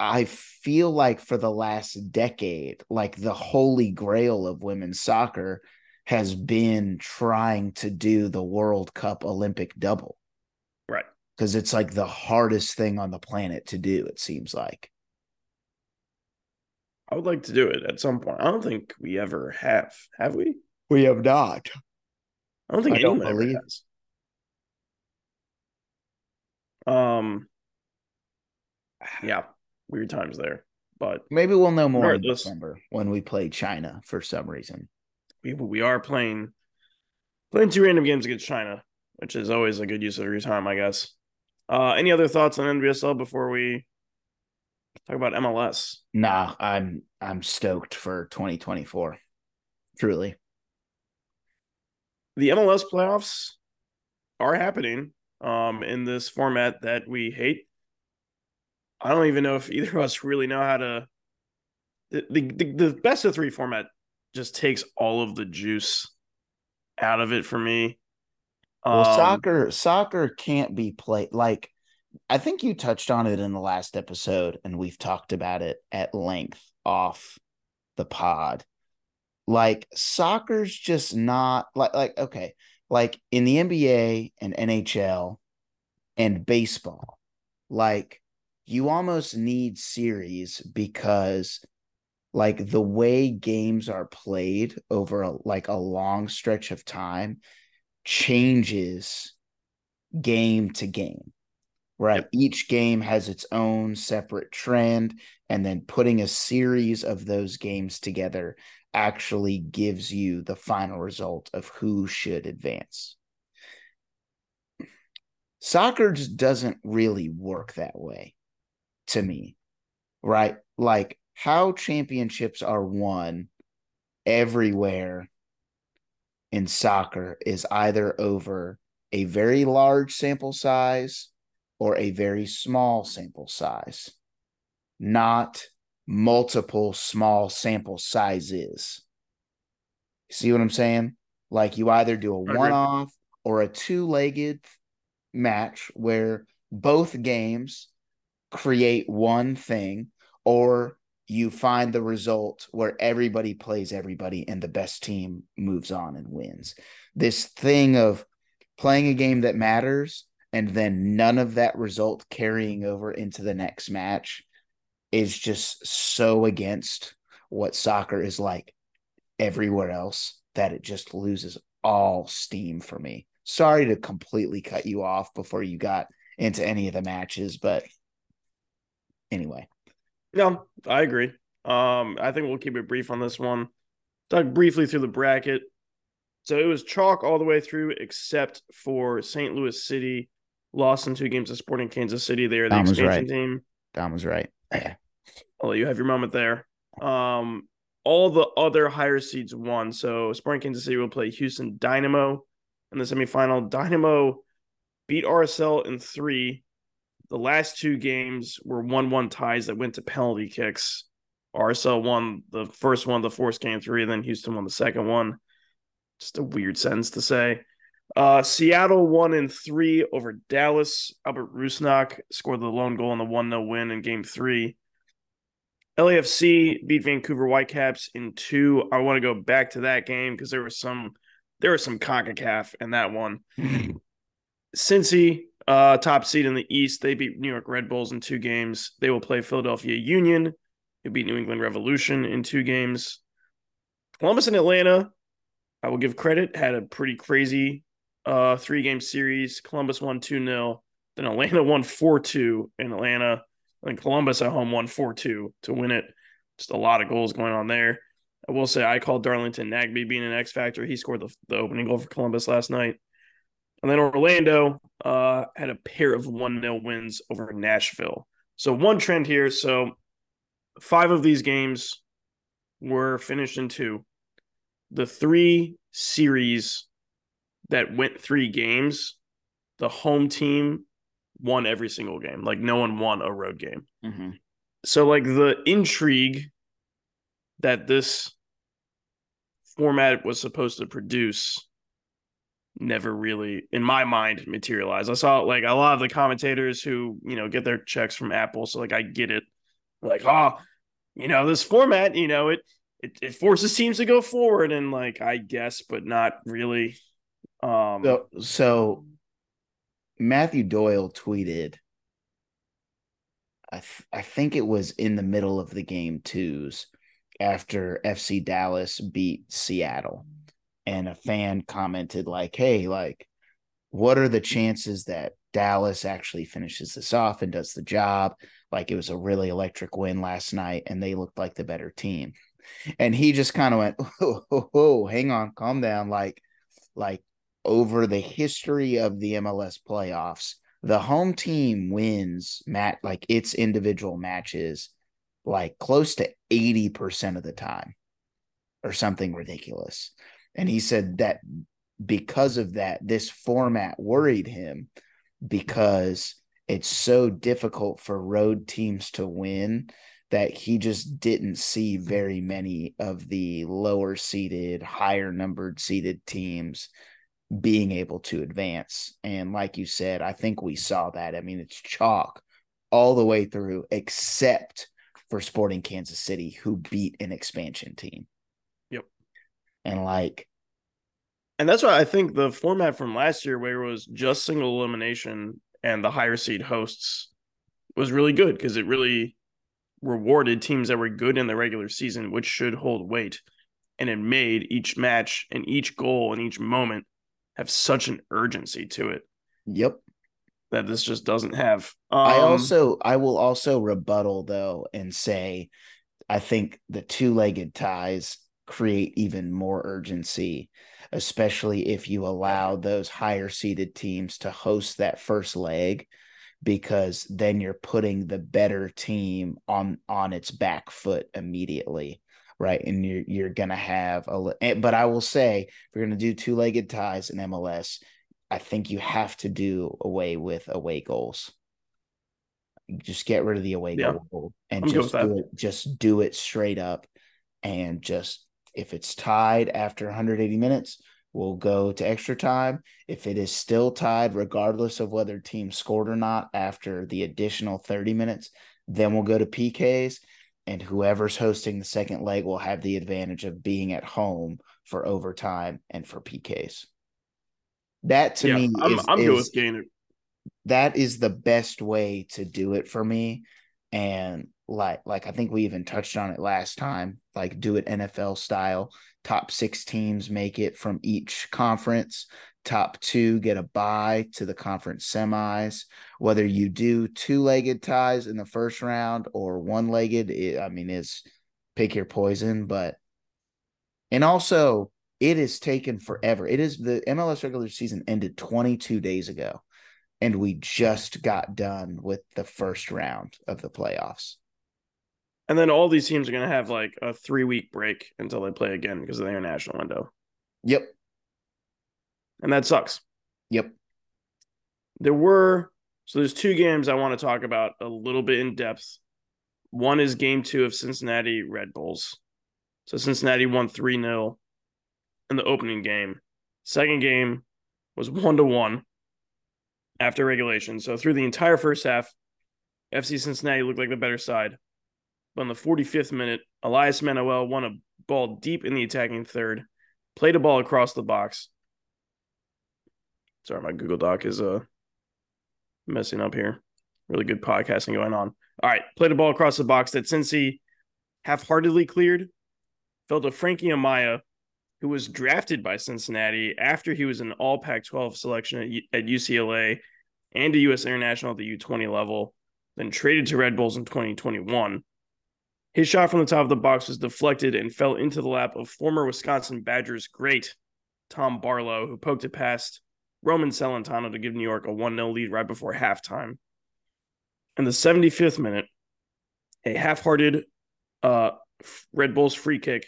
I feel like for the last decade, like the holy grail of women's soccer has been trying to do the World Cup Olympic double. Right. Because it's like the hardest thing on the planet to do, it seems like. I would like to do it at some point. I don't think we ever have. Have we? We have not. I don't think I anyone don't believe. ever has. Um, yeah, [sighs] weird times there, but maybe we'll know more in December when we play China for some reason. We we are playing playing two random games against China, which is always a good use of your time, I guess. Uh, any other thoughts on NWSL before we talk about MLS? Nah, I'm I'm stoked for 2024. Truly. The MLS playoffs are happening um, in this format that we hate. I don't even know if either of us really know how to. The, the, the best of three format just takes all of the juice out of it for me. Well, um, soccer soccer can't be played like I think you touched on it in the last episode, and we've talked about it at length off the pod. Like soccer's just not like like okay, like in the NBA and NHL and baseball, like you almost need series because like the way games are played over a, like a long stretch of time changes game to game right yep. each game has its own separate trend and then putting a series of those games together actually gives you the final result of who should advance. Soccer just doesn't really work that way to me, right? Like how championships are won everywhere in soccer is either over a very large sample size or a very small sample size, not multiple small sample sizes. See what I'm saying? Like you either do a one off or a two legged match where both games create one thing, or you find the result where everybody plays everybody and the best team moves on and wins. This thing of playing a game that matters and then none of that result carrying over into the next match is just so against what soccer is like everywhere else that it just loses all steam for me. Sorry to completely cut you off before you got into any of the matches, but anyway. No, I agree. Um, I think we'll keep it brief on this one. Talk briefly through the bracket. So it was chalk all the way through, except for St. Louis City lost in two games to Sporting Kansas City. They are the Dom expansion right. team. Dom was right. [clears throat] I'll let you have your moment there. Um, all the other higher seeds won. So Sporting Kansas City will play Houston Dynamo in the semifinal. Dynamo beat RSL in three. The last two games were 1 1 ties that went to penalty kicks. RSL won the first one, the force game three, and then Houston won the second one. Just a weird sentence to say. Uh, Seattle won in three over Dallas. Albert Rusnak scored the lone goal in the 1 0 win in game three. LAFC beat Vancouver Whitecaps in two. I want to go back to that game because there was some there was some CONCACAF in that one. [laughs] Cincy, uh, top seed in the East, they beat New York Red Bulls in two games. They will play Philadelphia Union, who beat New England Revolution in two games. Columbus and Atlanta, I will give credit, had a pretty crazy uh, three game series. Columbus won 2 0. Then Atlanta [laughs] won 4 2 in Atlanta. And Columbus at home won 4 2 to win it. Just a lot of goals going on there. I will say I called Darlington Nagbe being an X factor. He scored the, the opening goal for Columbus last night. And then Orlando uh, had a pair of 1 0 wins over Nashville. So, one trend here. So, five of these games were finished in two. The three series that went three games, the home team won every single game. Like no one won a road game. Mm-hmm. So like the intrigue that this format was supposed to produce never really in my mind materialized. I saw like a lot of the commentators who, you know, get their checks from Apple, so like I get it. Like, oh, you know, this format, you know, it it, it forces teams to go forward and like I guess, but not really. Um So, so Matthew Doyle tweeted, I, th- I think it was in the middle of the game twos after FC Dallas beat Seattle. And a fan commented, like, hey, like, what are the chances that Dallas actually finishes this off and does the job? Like, it was a really electric win last night and they looked like the better team. And he just kind of went, oh, oh, oh, hang on, calm down. Like, like over the history of the MLS playoffs, the home team wins mat like its individual matches like close to 80% of the time or something ridiculous. And he said that because of that, this format worried him because it's so difficult for road teams to win that he just didn't see very many of the lower seeded, higher numbered seeded teams being able to advance. And like you said, I think we saw that. I mean, it's chalk all the way through, except for Sporting Kansas City, who beat an expansion team. Yep. And like, and that's why I think the format from last year, where it was just single elimination and the higher seed hosts, was really good because it really rewarded teams that were good in the regular season, which should hold weight. And it made each match and each goal and each moment have such an urgency to it. Yep. That this just doesn't have. Um, I also I will also rebuttal though and say I think the two-legged ties create even more urgency, especially if you allow those higher seeded teams to host that first leg because then you're putting the better team on on its back foot immediately right? And you're you're gonna have a. But I will say, if you're gonna do two legged ties in MLS, I think you have to do away with away goals. Just get rid of the away yeah. goal and I'm just do it. Just do it straight up, and just if it's tied after 180 minutes, we'll go to extra time. If it is still tied, regardless of whether team scored or not after the additional 30 minutes, then we'll go to PKs and whoever's hosting the second leg will have the advantage of being at home for overtime and for PKs. That to yeah, me I'm, is, I'm is, good with Gainer. That is the best way to do it for me. And like like I think we even touched on it last time. Like do it NFL style. Top six teams make it from each conference top two get a bye to the conference semis. Whether you do two legged ties in the first round or one legged, I mean, is pick your poison. But, and also, it is taken forever. It is the MLS regular season ended 22 days ago, and we just got done with the first round of the playoffs. And then all these teams are going to have like a three week break until they play again because of the international window. Yep and that sucks. Yep. There were so there's two games I want to talk about a little bit in depth. One is game two of Cincinnati Red Bulls. So Cincinnati won 3 0 in the opening game. Second game, was one to one after regulation. So through the entire first half, FC Cincinnati looked like the better side. But in the 45th minute, Elias Manoel won a ball deep in the attacking third, played a ball across the box. Sorry, my Google Doc is uh messing up here. Really good podcasting going on. All right, played a ball across the box that Cincy half-heartedly cleared. Fell to Frankie Amaya, who was drafted by Cincinnati after he was an All Pac-12 selection at, at UCLA and a U.S. international at the U20 level, then traded to Red Bulls in 2021. His shot from the top of the box was deflected and fell into the lap of former Wisconsin Badgers great Tom Barlow, who poked it past Roman Celentano to give New York a 1 0 lead right before halftime. In the 75th minute, a half hearted uh, Red Bulls free kick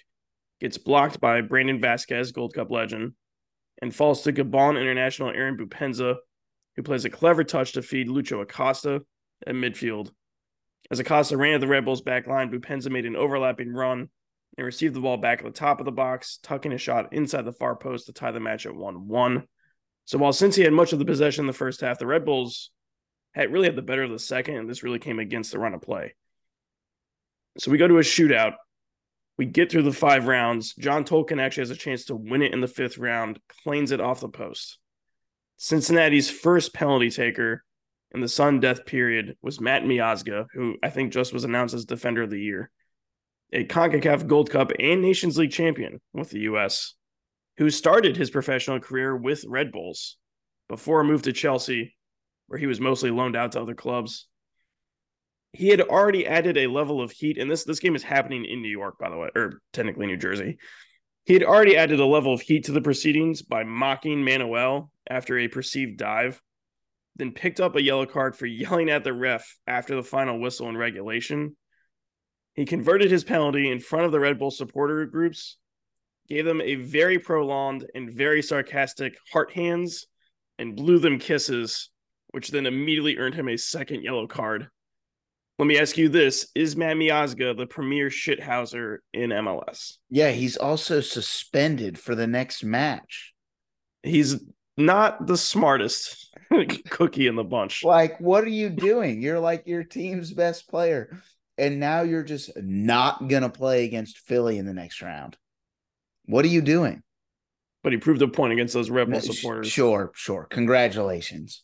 gets blocked by Brandon Vazquez, Gold Cup legend, and falls to Gabon international Aaron Boupendza, who plays a clever touch to feed Lucho Acosta at midfield. As Acosta ran at the Red Bulls back line, Boupendza made an overlapping run and received the ball back at the top of the box, tucking a shot inside the far post to tie the match at 1 1. So while Cincy had much of the possession in the first half, the Red Bulls had really had the better of the second, and this really came against the run of play. So we go to a shootout. We get through the five rounds. John Tolkin actually has a chance to win it in the fifth round, claims it off the post. Cincinnati's first penalty taker in the sun death period was Matt Miazga, who I think just was announced as Defender of the Year, a CONCACAF Gold Cup and Nations League champion with the U.S., who started his professional career with Red Bulls before a move to Chelsea, where he was mostly loaned out to other clubs. He had already added a level of heat, and this this game is happening in New York, by the way, or technically New Jersey. He had already added a level of heat to the proceedings by mocking Manoel after a perceived dive then picked up a yellow card for yelling at the ref after the final whistle in regulation. He converted his penalty in front of the Red Bull supporter groups, gave them a very prolonged and very sarcastic heart hands, and blew them kisses, which then immediately earned him a second yellow card. Let me ask you this Is Matt Miazga the premier shithouser in MLS? Yeah, he's also suspended for the next match. He's not the smartest [laughs] cookie in the bunch. Like, what are you doing? You're like your team's best player. And now you're just not going to play against Philly in the next round. What are you doing? But he proved a point against those Rebel supporters. Sure, sure. Congratulations.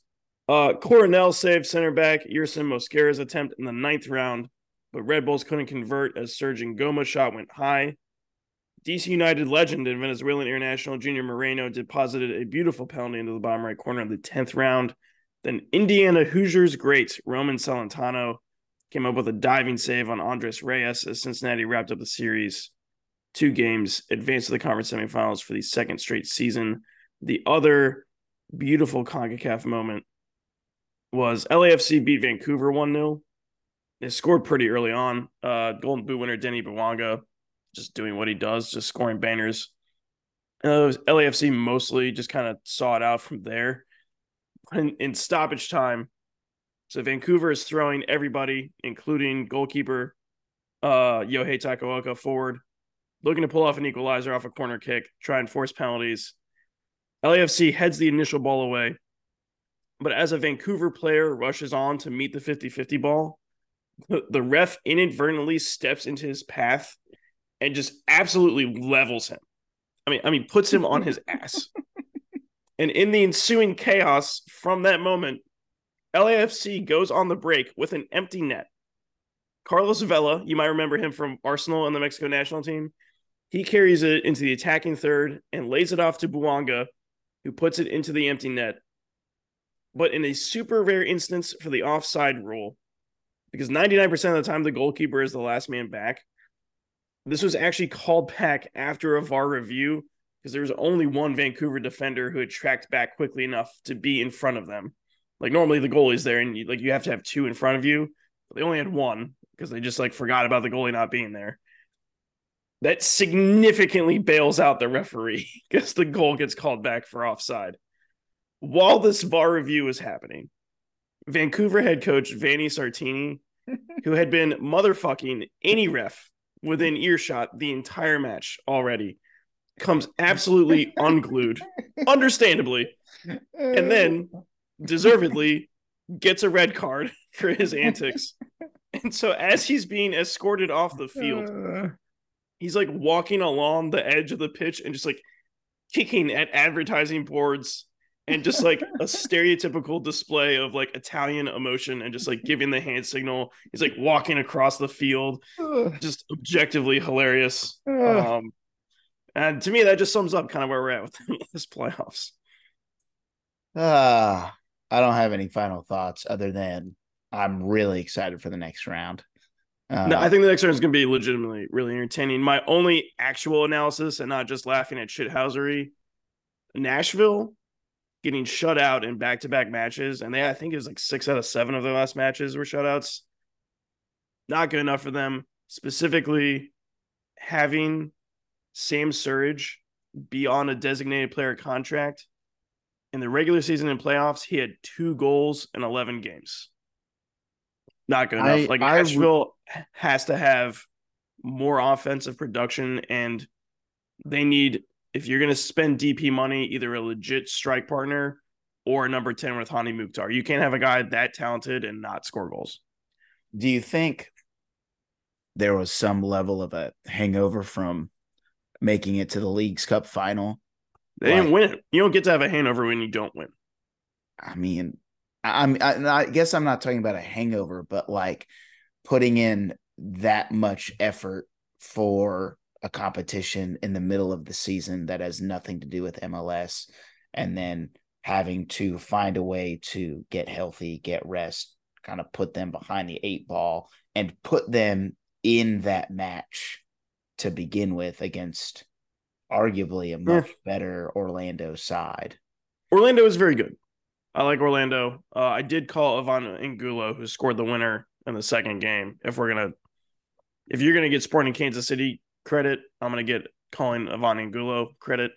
Uh, Coronel saved center back Yerson Mosquera's attempt in the ninth round, but Red Bulls couldn't convert as Serge Ngoma's shot went high DC United legend and Venezuelan international Junior Moreno deposited a beautiful penalty into the bottom right corner of the 10th round. Then Indiana Hoosiers great Roman Celentano came up with a diving save on Andres Reyes as Cincinnati wrapped up the series. Two games, advanced to the conference semifinals for the second straight season. The other beautiful CONCACAF moment was LAFC beat Vancouver 1 0. They scored pretty early on. Uh, Golden Boot winner Denis Bouanga just doing what he does, just scoring bangers. Uh, LAFC mostly just kind of saw it out from there. In, in stoppage time, so Vancouver is throwing everybody, including goalkeeper uh, Yohei Takaoka, forward, looking to pull off an equalizer off a corner kick, try and force penalties. LAFC heads the initial ball away, but as a Vancouver player rushes on to meet the 50 50 ball, the, the ref inadvertently steps into his path and just absolutely levels him. I mean, I mean, puts him on his [laughs] ass. And in the ensuing chaos from that moment, LAFC goes on the break with an empty net. Carlos Vela, you might remember him from Arsenal and the Mexico national team. He carries it into the attacking third and lays it off to Bouanga, who puts it into the empty net. But in a super rare instance for the offside rule, because 99% of the time the goalkeeper is the last man back, this was actually called back after a VAR review because there was only one Vancouver defender who had tracked back quickly enough to be in front of them. Like normally the goalie's there and you, like you have to have two in front of you, but they only had one because they just like forgot about the goalie not being there. That significantly bails out the referee [laughs] because the goal gets called back for offside. While this VAR review is happening, Vancouver head coach Vanni Sartini, [laughs] who had been motherfucking any ref within earshot the entire match already, comes absolutely [laughs] unglued, understandably, and then deservedly gets a red card for his antics. And so as he's being escorted off the field, uh, he's like walking along the edge of the pitch and just like kicking at advertising boards and just like a [laughs] stereotypical display of like Italian emotion and just like giving the hand signal. He's like walking across the field, just objectively hilarious. Um, and to me, that just sums up kind of where we're at with [laughs] this playoffs. Ah, uh, I don't have any final thoughts other than I'm really excited for the next round. Uh, no, I think the next round is going to be legitimately really entertaining. My only actual analysis, and not just laughing at shithousery, Nashville getting shut out in back to back matches, and they I think it was like six out of seven of their last matches were shutouts. Not good enough for them. Specifically, having Sam Surridge be on a designated player contract in the regular season and playoffs, he had two goals in eleven games. Not good enough. I, like I, Nashville I, has to have more offensive production, and they need if you're going to spend DP money, either a legit strike partner or a number 10 with Hany Mukhtar. You can't have a guy that talented and not score goals. Do you think there was some level of a hangover from making it to the Leagues Cup final? They like, didn't win it. You don't get to have a hangover when you don't win. I mean, I'm I, I guess I'm not talking about a hangover, but like putting in that much effort for a competition in the middle of the season that has nothing to do with MLS and then having to find a way to get healthy, get rest, kind of put them behind the eight ball and put them in that match to begin with against arguably a much yeah. better Orlando side. Orlando is very good. I like Orlando. Uh, I did call Ivan Angulo, who scored the winner in the second game. If we're gonna, if you're gonna get Sporting Kansas City credit. I'm going to get calling Ivan Angulo credit.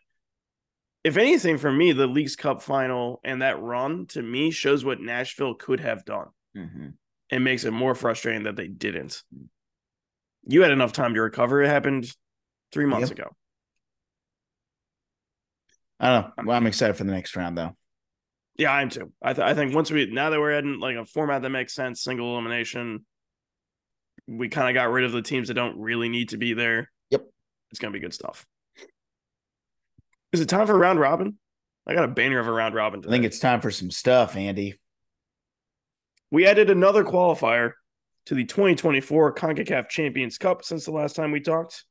If anything, for me, the Leagues Cup final and that run to me shows what Nashville could have done. Mm-hmm. It makes it more frustrating that they didn't. You had enough time to recover. It happened three months yep. ago. I don't know. Well, I'm excited for the next round, though. Yeah, I am too. I, th- I think once we now that we're in like a format that makes sense, single elimination, we kind of got rid of the teams that don't really need to be there. Yep. It's going to be good stuff. Is it time for round robin? I got a banner of a round robin today. I think it's time for some stuff, Andy. We added another qualifier to the 2024 CONCACAF Champions Cup since the last time we talked.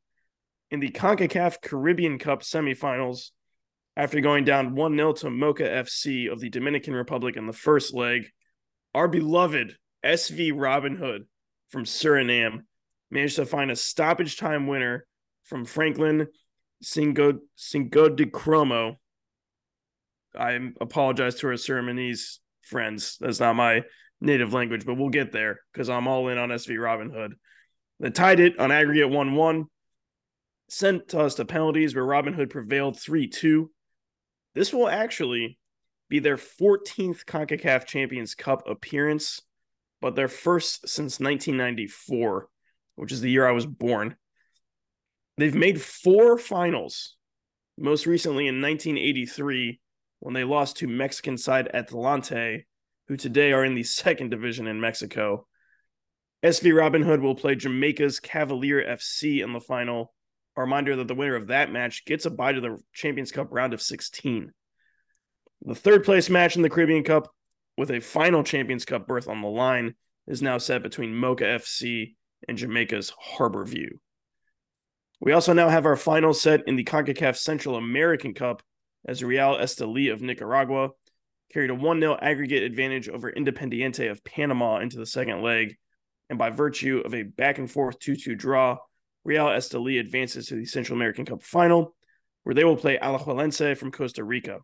In the CONCACAF Caribbean Cup semifinals, after going down 1 0 to Moca FC of the Dominican Republic in the first leg, our beloved SV Robin Hood from Suriname managed to find a stoppage time winner from Franklin Singo Singo de Cromo. I apologize to our Surinamese friends. That's not my native language, but we'll get there because I'm all in on SV Robin Hood. They tied it on aggregate 1 1, sent us to penalties where Robin Hood prevailed 3 2. This will actually be their 14th CONCACAF Champions Cup appearance but they're first since 1994, which is the year I was born. They've made four finals, most recently in 1983 when they lost to Mexican side Atlante, who today are in the second division in Mexico. SV Robin Hood will play Jamaica's Cavalier FC in the final. A reminder that the winner of that match gets a bye to the Champions Cup round of 16. The third place match in the Caribbean Cup with a final Champions Cup berth on the line, is now set between Moca FC and Jamaica's Harbor View. We also now have our final set in the CONCACAF Central American Cup as Real Esteli of Nicaragua carried a 1 0 aggregate advantage over Independiente of Panama into the second leg. And by virtue of a back and forth 2 2 draw, Real Esteli advances to the Central American Cup final, where they will play Alajuelense from Costa Rica.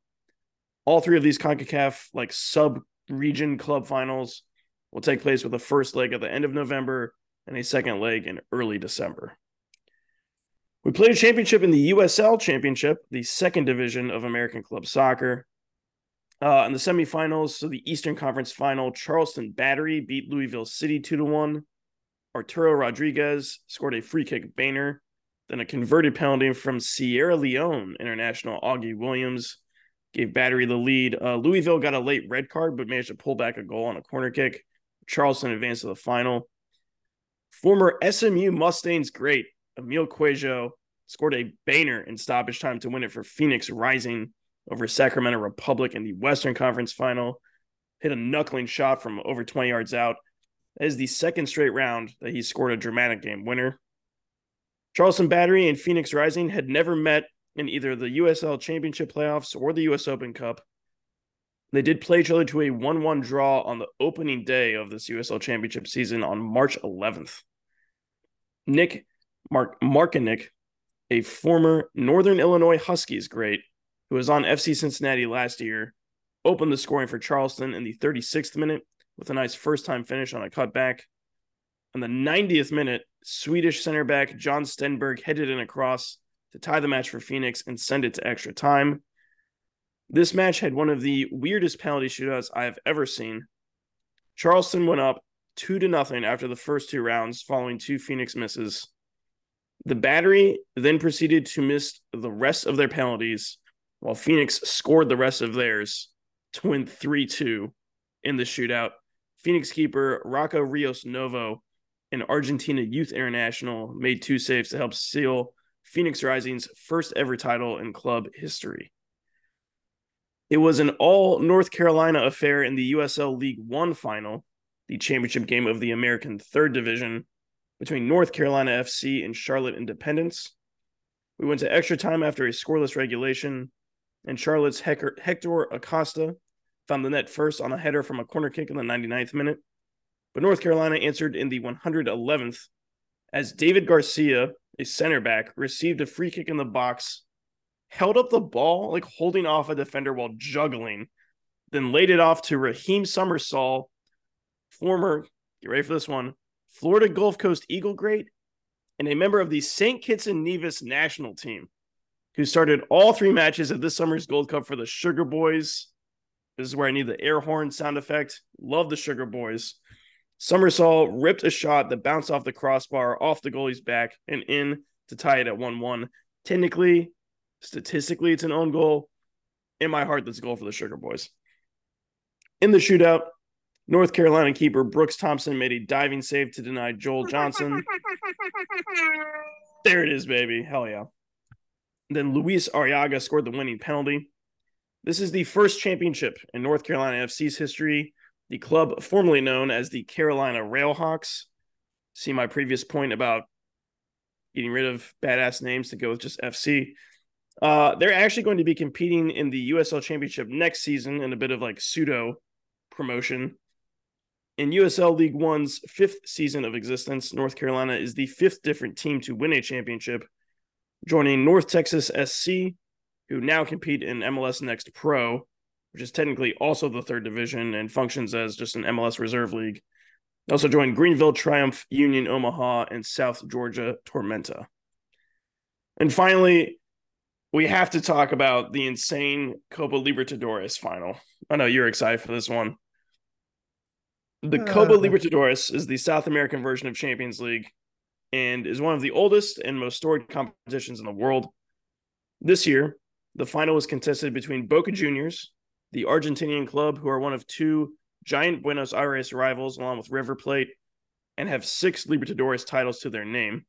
All three of these CONCACAF like sub region club finals will take place with a first leg at the end of November and a second leg in early December. We played a championship in the USL Championship, the second division of American Club Soccer. Uh, in the semifinals, so the Eastern Conference final, Charleston Battery beat Louisville City 2 to 1. Arturo Rodriguez scored a free kick banner Then a converted penalty from Sierra Leone international Augie Williams gave Battery the lead. Uh, Louisville got a late red card, but managed to pull back a goal on a corner kick. Charleston advanced to the final. Former SMU Mustangs great Emil Cuello scored a banner in stoppage time to win it for Phoenix Rising over Sacramento Republic in the Western Conference final. Hit a knuckling shot from over 20 yards out. That is the second straight round that he scored a dramatic game winner. Charleston Battery and Phoenix Rising had never met in either the USL Championship playoffs or the US Open Cup. They did play each other to a 1 1 draw on the opening day of this USL Championship season on March 11th. Nick Mark Markanich, a former Northern Illinois Huskies great who was on FC Cincinnati last year, opened the scoring for Charleston in the 36th minute with a nice first time finish on a cutback. In the 90th minute, Swedish center back John Stenberg headed in across to tie the match for Phoenix and send it to extra time. This match had one of the weirdest penalty shootouts I have ever seen. Charleston went up two to nothing after the first two rounds, following two Phoenix misses. The battery then proceeded to miss the rest of their penalties, while Phoenix scored the rest of theirs to win 3 2 in the shootout. Phoenix keeper Rocco Rios Novo, an Argentina youth international, made two saves to help seal Phoenix Rising's first ever title in club history. It was an all North Carolina affair in the USL League One final, the championship game of the American Third Division, between North Carolina FC and Charlotte Independence. We went to extra time after a scoreless regulation, and Charlotte's Hector, Hector Acosta found the net first on a header from a corner kick in the 99th minute. But North Carolina answered in the 111th as David Garcia, a center back, received a free kick in the box, held up the ball like holding off a defender while juggling, then laid it off to Raheem Somersall, former, get ready for this one, Florida Gulf Coast Eagle great, and a member of the St. Kitts and Nevis national team, who started all three matches of this summer's Gold Cup for the Sugar Boys. This is where I need the air horn sound effect. Love the Sugar Boys. Somersall ripped a shot that bounced off the crossbar, off the goalie's back, and in to tie it at 1 1. Technically, statistically, it's an own goal. In my heart, that's a goal for the Sugar Boys. In the shootout, North Carolina keeper Brooks Thompson made a diving save to deny Joel Johnson. there it is, baby. Hell yeah. Then Luis Arriaga scored the winning penalty. This is the first championship in North Carolina FC's history the club formerly known as the Carolina Railhawks. See my previous point about getting rid of badass names to go with just FC. Uh, they're actually going to be competing in the USL Championship next season in a bit of like pseudo promotion. In USL League One's fifth season of existence, North Carolina is the fifth different team to win a championship, joining North Texas SC, who now compete in MLS Next Pro, which is technically also the third division and functions as just an MLS reserve league. They also joined Greenville Triumph, Union Omaha, and South Georgia Tormenta. And finally, we have to talk about the insane Copa Libertadores final. I know you're excited for this one. The uh, Copa Libertadores is the South American version of Champions League and is one of the oldest and most storied competitions in the world. This year, the final was contested between Boca Juniors, the Argentinian club, who are one of two giant Buenos Aires rivals, along with River Plate, and have six Libertadores titles to their name.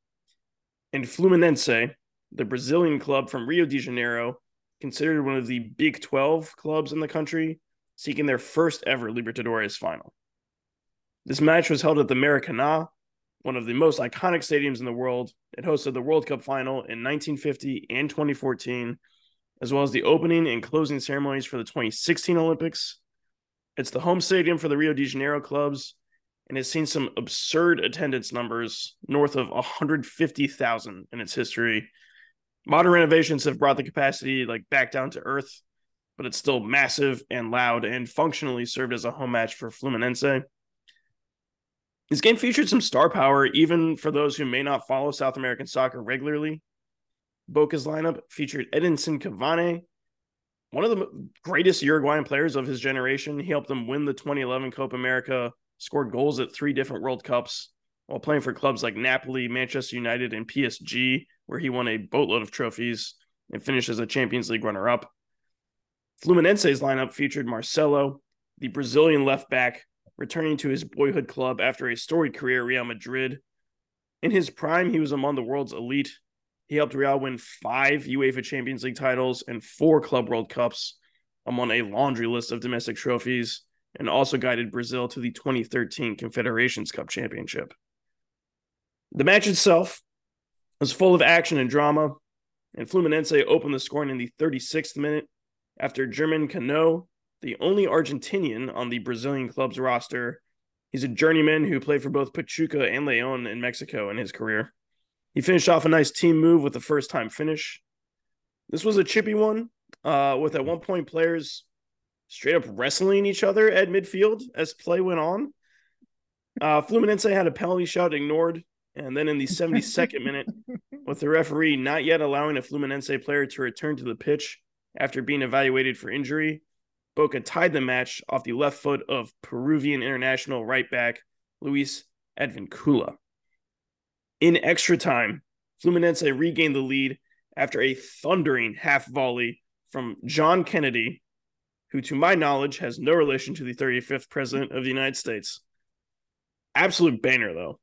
And Fluminense, the Brazilian club from Rio de Janeiro, considered one of the Big 12 clubs in the country, seeking their first ever Libertadores final. This match was held at the Maracanã, one of the most iconic stadiums in the world. It hosted the World Cup final in 1950 and 2014 as well as the opening and closing ceremonies for the 2016 Olympics. It's the home stadium for the Rio de Janeiro clubs and has seen some absurd attendance numbers north of 150,000 in its history. Modern renovations have brought the capacity like back down to earth, but it's still massive and loud and functionally served as a home match for Fluminense. This game featured some star power, even for those who may not follow South American soccer regularly. Boca's lineup featured Edinson Cavani, one of the greatest Uruguayan players of his generation. He helped them win the 2011 Copa America, scored goals at three different World Cups while playing for clubs like Napoli, Manchester United, and PSG where he won a boatload of trophies and finished as a Champions League runner up. Fluminense's lineup featured Marcelo, the Brazilian left back, returning to his boyhood club after a storied career at Real Madrid. In his prime, he was among the world's elite. He helped Real win five UEFA Champions League titles and four Club World Cups, among a laundry list of domestic trophies, and also guided Brazil to the 2013 Confederations Cup Championship. The match itself was full of action and drama, and Fluminense opened the scoring in the 36th minute after German Cano, the only Argentinian on the Brazilian club's roster. He's a journeyman who played for both Pachuca and Leon in Mexico in his career. He finished off a nice team move with the first time finish. This was a chippy one, uh, with at one point players straight up wrestling each other at midfield as play went on. Uh, Fluminense had a penalty shot ignored, and then in the 72nd minute, [laughs] with the referee not yet allowing a Fluminense player to return to the pitch after being evaluated for injury, Boca tied the match off the left foot of Peruvian international right back Luis Advincula. In extra time, Fluminense regained the lead after a thundering half volley from John Kennedy, who, to my knowledge, has no relation to the 35th president of the United States. Absolute banner, though.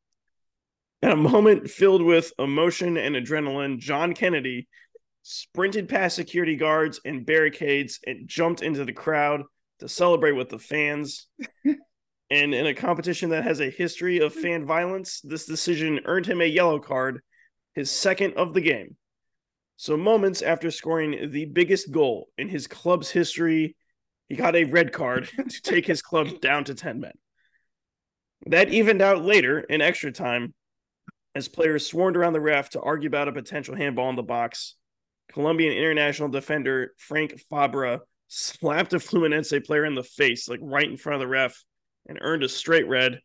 In a moment filled with emotion and adrenaline, John Kennedy sprinted past security guards and barricades and jumped into the crowd to celebrate with the fans. [laughs] and in a competition that has a history of hmm. fan violence, this decision earned him a yellow card, his second of the game. So, moments after scoring the biggest goal in his club's history, he got a red card [laughs] to take his club down to 10 men. That evened out later in extra time as players swarmed around the ref to argue about a potential handball in the box. Colombian international defender Frank Fabra slapped a Fluminense player in the face, like right in front of the ref, and earned a straight red,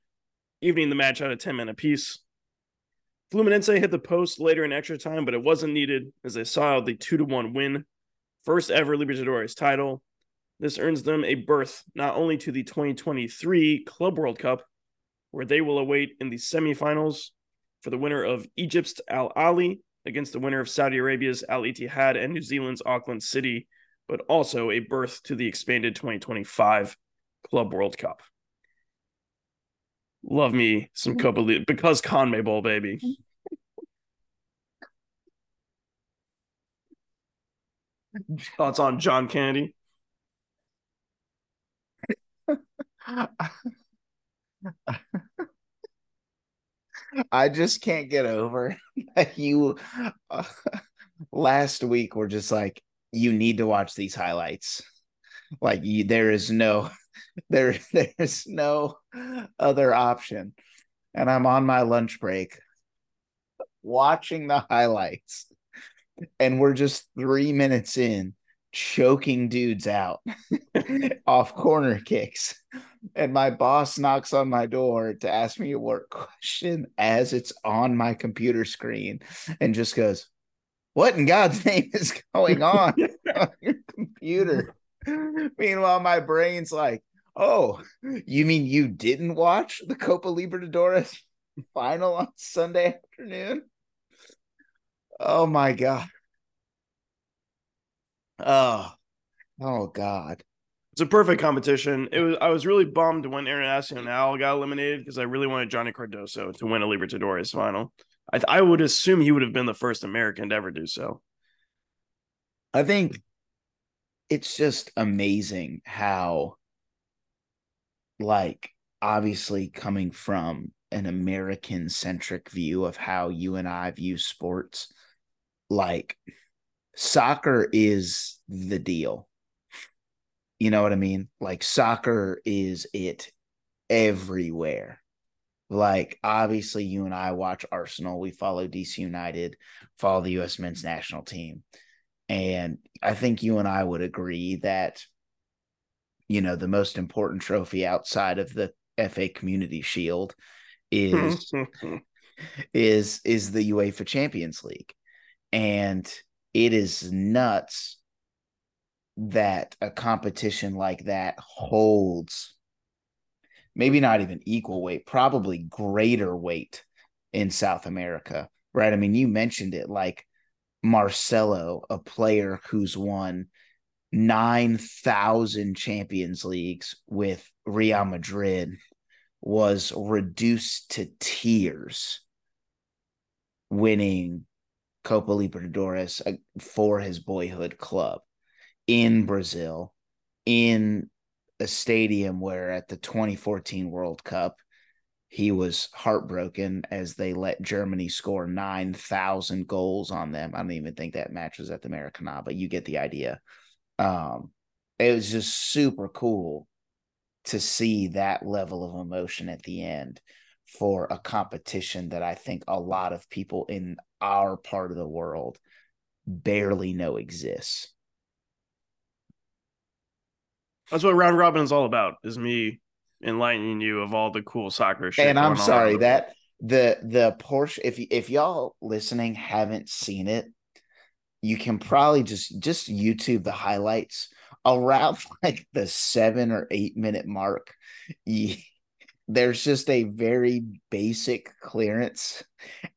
evening the match out of 10 men apiece. Fluminense hit the post later in extra time, but it wasn't needed as they saw the 2 to 1 win. First ever Libertadores title. This earns them a berth not only to the 2023 Club World Cup, where they will await in the semifinals for the winner of Egypt's Al Ahly against the winner of Saudi Arabia's Al Ittihad and New Zealand's Auckland City, but also a berth to the expanded 2025 Club World Cup. Love me some Copa League because CONMEBOL, Bowl, baby. [laughs] Thoughts on John Candy? [laughs] I just can't get over [laughs] that you uh, last week were just like, you need to watch these highlights. Like you, there is no, there, [laughs] there's no other option. And I'm on my lunch break watching the highlights, and we're just three minutes in, choking dudes out [laughs] off corner kicks and my boss knocks on my door to ask me a work question as it's on my computer screen and just goes, What in God's [laughs] name is going on on your computer? [laughs] Meanwhile, my brain's like, Oh, you mean you didn't watch the Copa Libertadores [laughs] final on Sunday afternoon? Oh my God. Oh, oh God. It's a perfect competition. It was I was really bummed when Internacional got eliminated because I really wanted Johnny Cardoso to win a Libertadores final. I I would assume he would have been the first American to ever do so. I think it's just amazing how like obviously coming from an American centric view of how you and I view sports, like soccer is the deal you know what I mean? Like soccer is it everywhere. Like obviously you and I watch Arsenal, we follow DC United, follow the US men's national team. And I think you and I would agree that you know the most important trophy outside of the FA Community Shield is [laughs] is is the UEFA Champions League. And it is nuts that a competition like that holds maybe not even equal weight, probably greater weight in South America, right? I mean, you mentioned it like Marcelo, a player who's won 9,000 Champions Leagues with Real Madrid, was reduced to tears winning Copa Libertadores uh, for his boyhood club in Brazil, in a stadium where at the 2014 World Cup, he was heartbroken as they let Germany score 9,000 goals on them. I don't even think that match was at the Maracanã, but you get the idea. Um, it was just super cool to see that level of emotion at the end for a competition that I think a lot of people in our part of the world barely know exists. That's what round robin is all about. Is me enlightening you of all the cool soccer shit. And I'm sorry that the the Porsche. If if y'all listening haven't seen it, you can probably just just YouTube the highlights around [laughs] like the seven or eight minute mark. You, there's just a very basic clearance,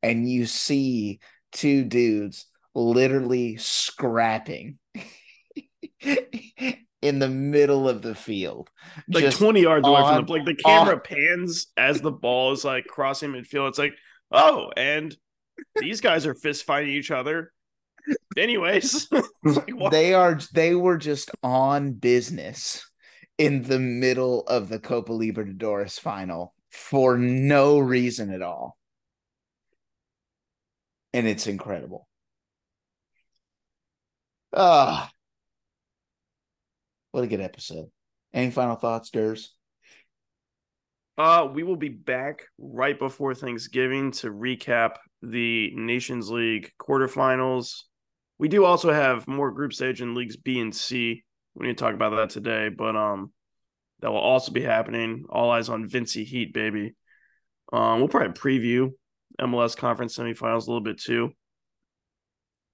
and you see two dudes literally scrapping [laughs] in the middle of the field, like twenty yards on, away from the like the camera on. pans as the ball is like crossing midfield. It's like, oh, and these guys are fist fighting each other. Anyways, [laughs] like, they are they were just on business in the middle of the Copa Libertadores final for no reason at all. And it's incredible. Ah, what a good episode. Any final thoughts, Durs? Uh, we will be back right before Thanksgiving to recap the Nations League quarterfinals. We do also have more group stage in leagues B and C. We need to talk about that today, but um, that will also be happening. All eyes on Vincy Heat, baby. Um, we'll probably preview MLS conference semifinals a little bit too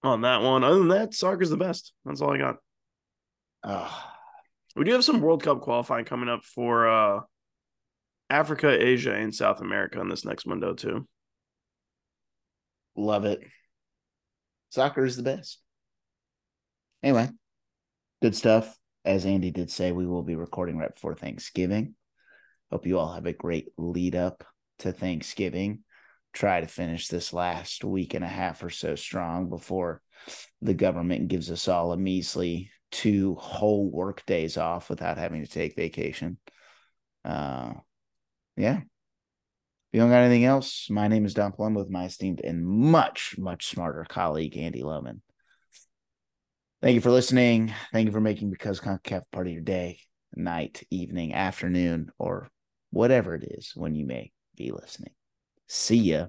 on that one. Other than that, soccer's the best. That's all I got. Uh, we do have some World Cup qualifying coming up for uh, Africa, Asia, and South America on this next window too. Love it. Soccer is the best. Anyway, good stuff. As Andy did say, we will be recording right before Thanksgiving. Hope you all have a great lead up to Thanksgiving. Try to finish this last week and a half or so strong before the government gives us all a measly two whole work days off without having to take vacation. Uh, yeah. If you don't got anything else, my name is Dom Palumbo with my esteemed and much, much smarter colleague, Andy Lohman. Thank you for listening. Thank you for making Because CONCACAF part of your day, night, evening, afternoon, or whatever it is when you may be listening. See ya.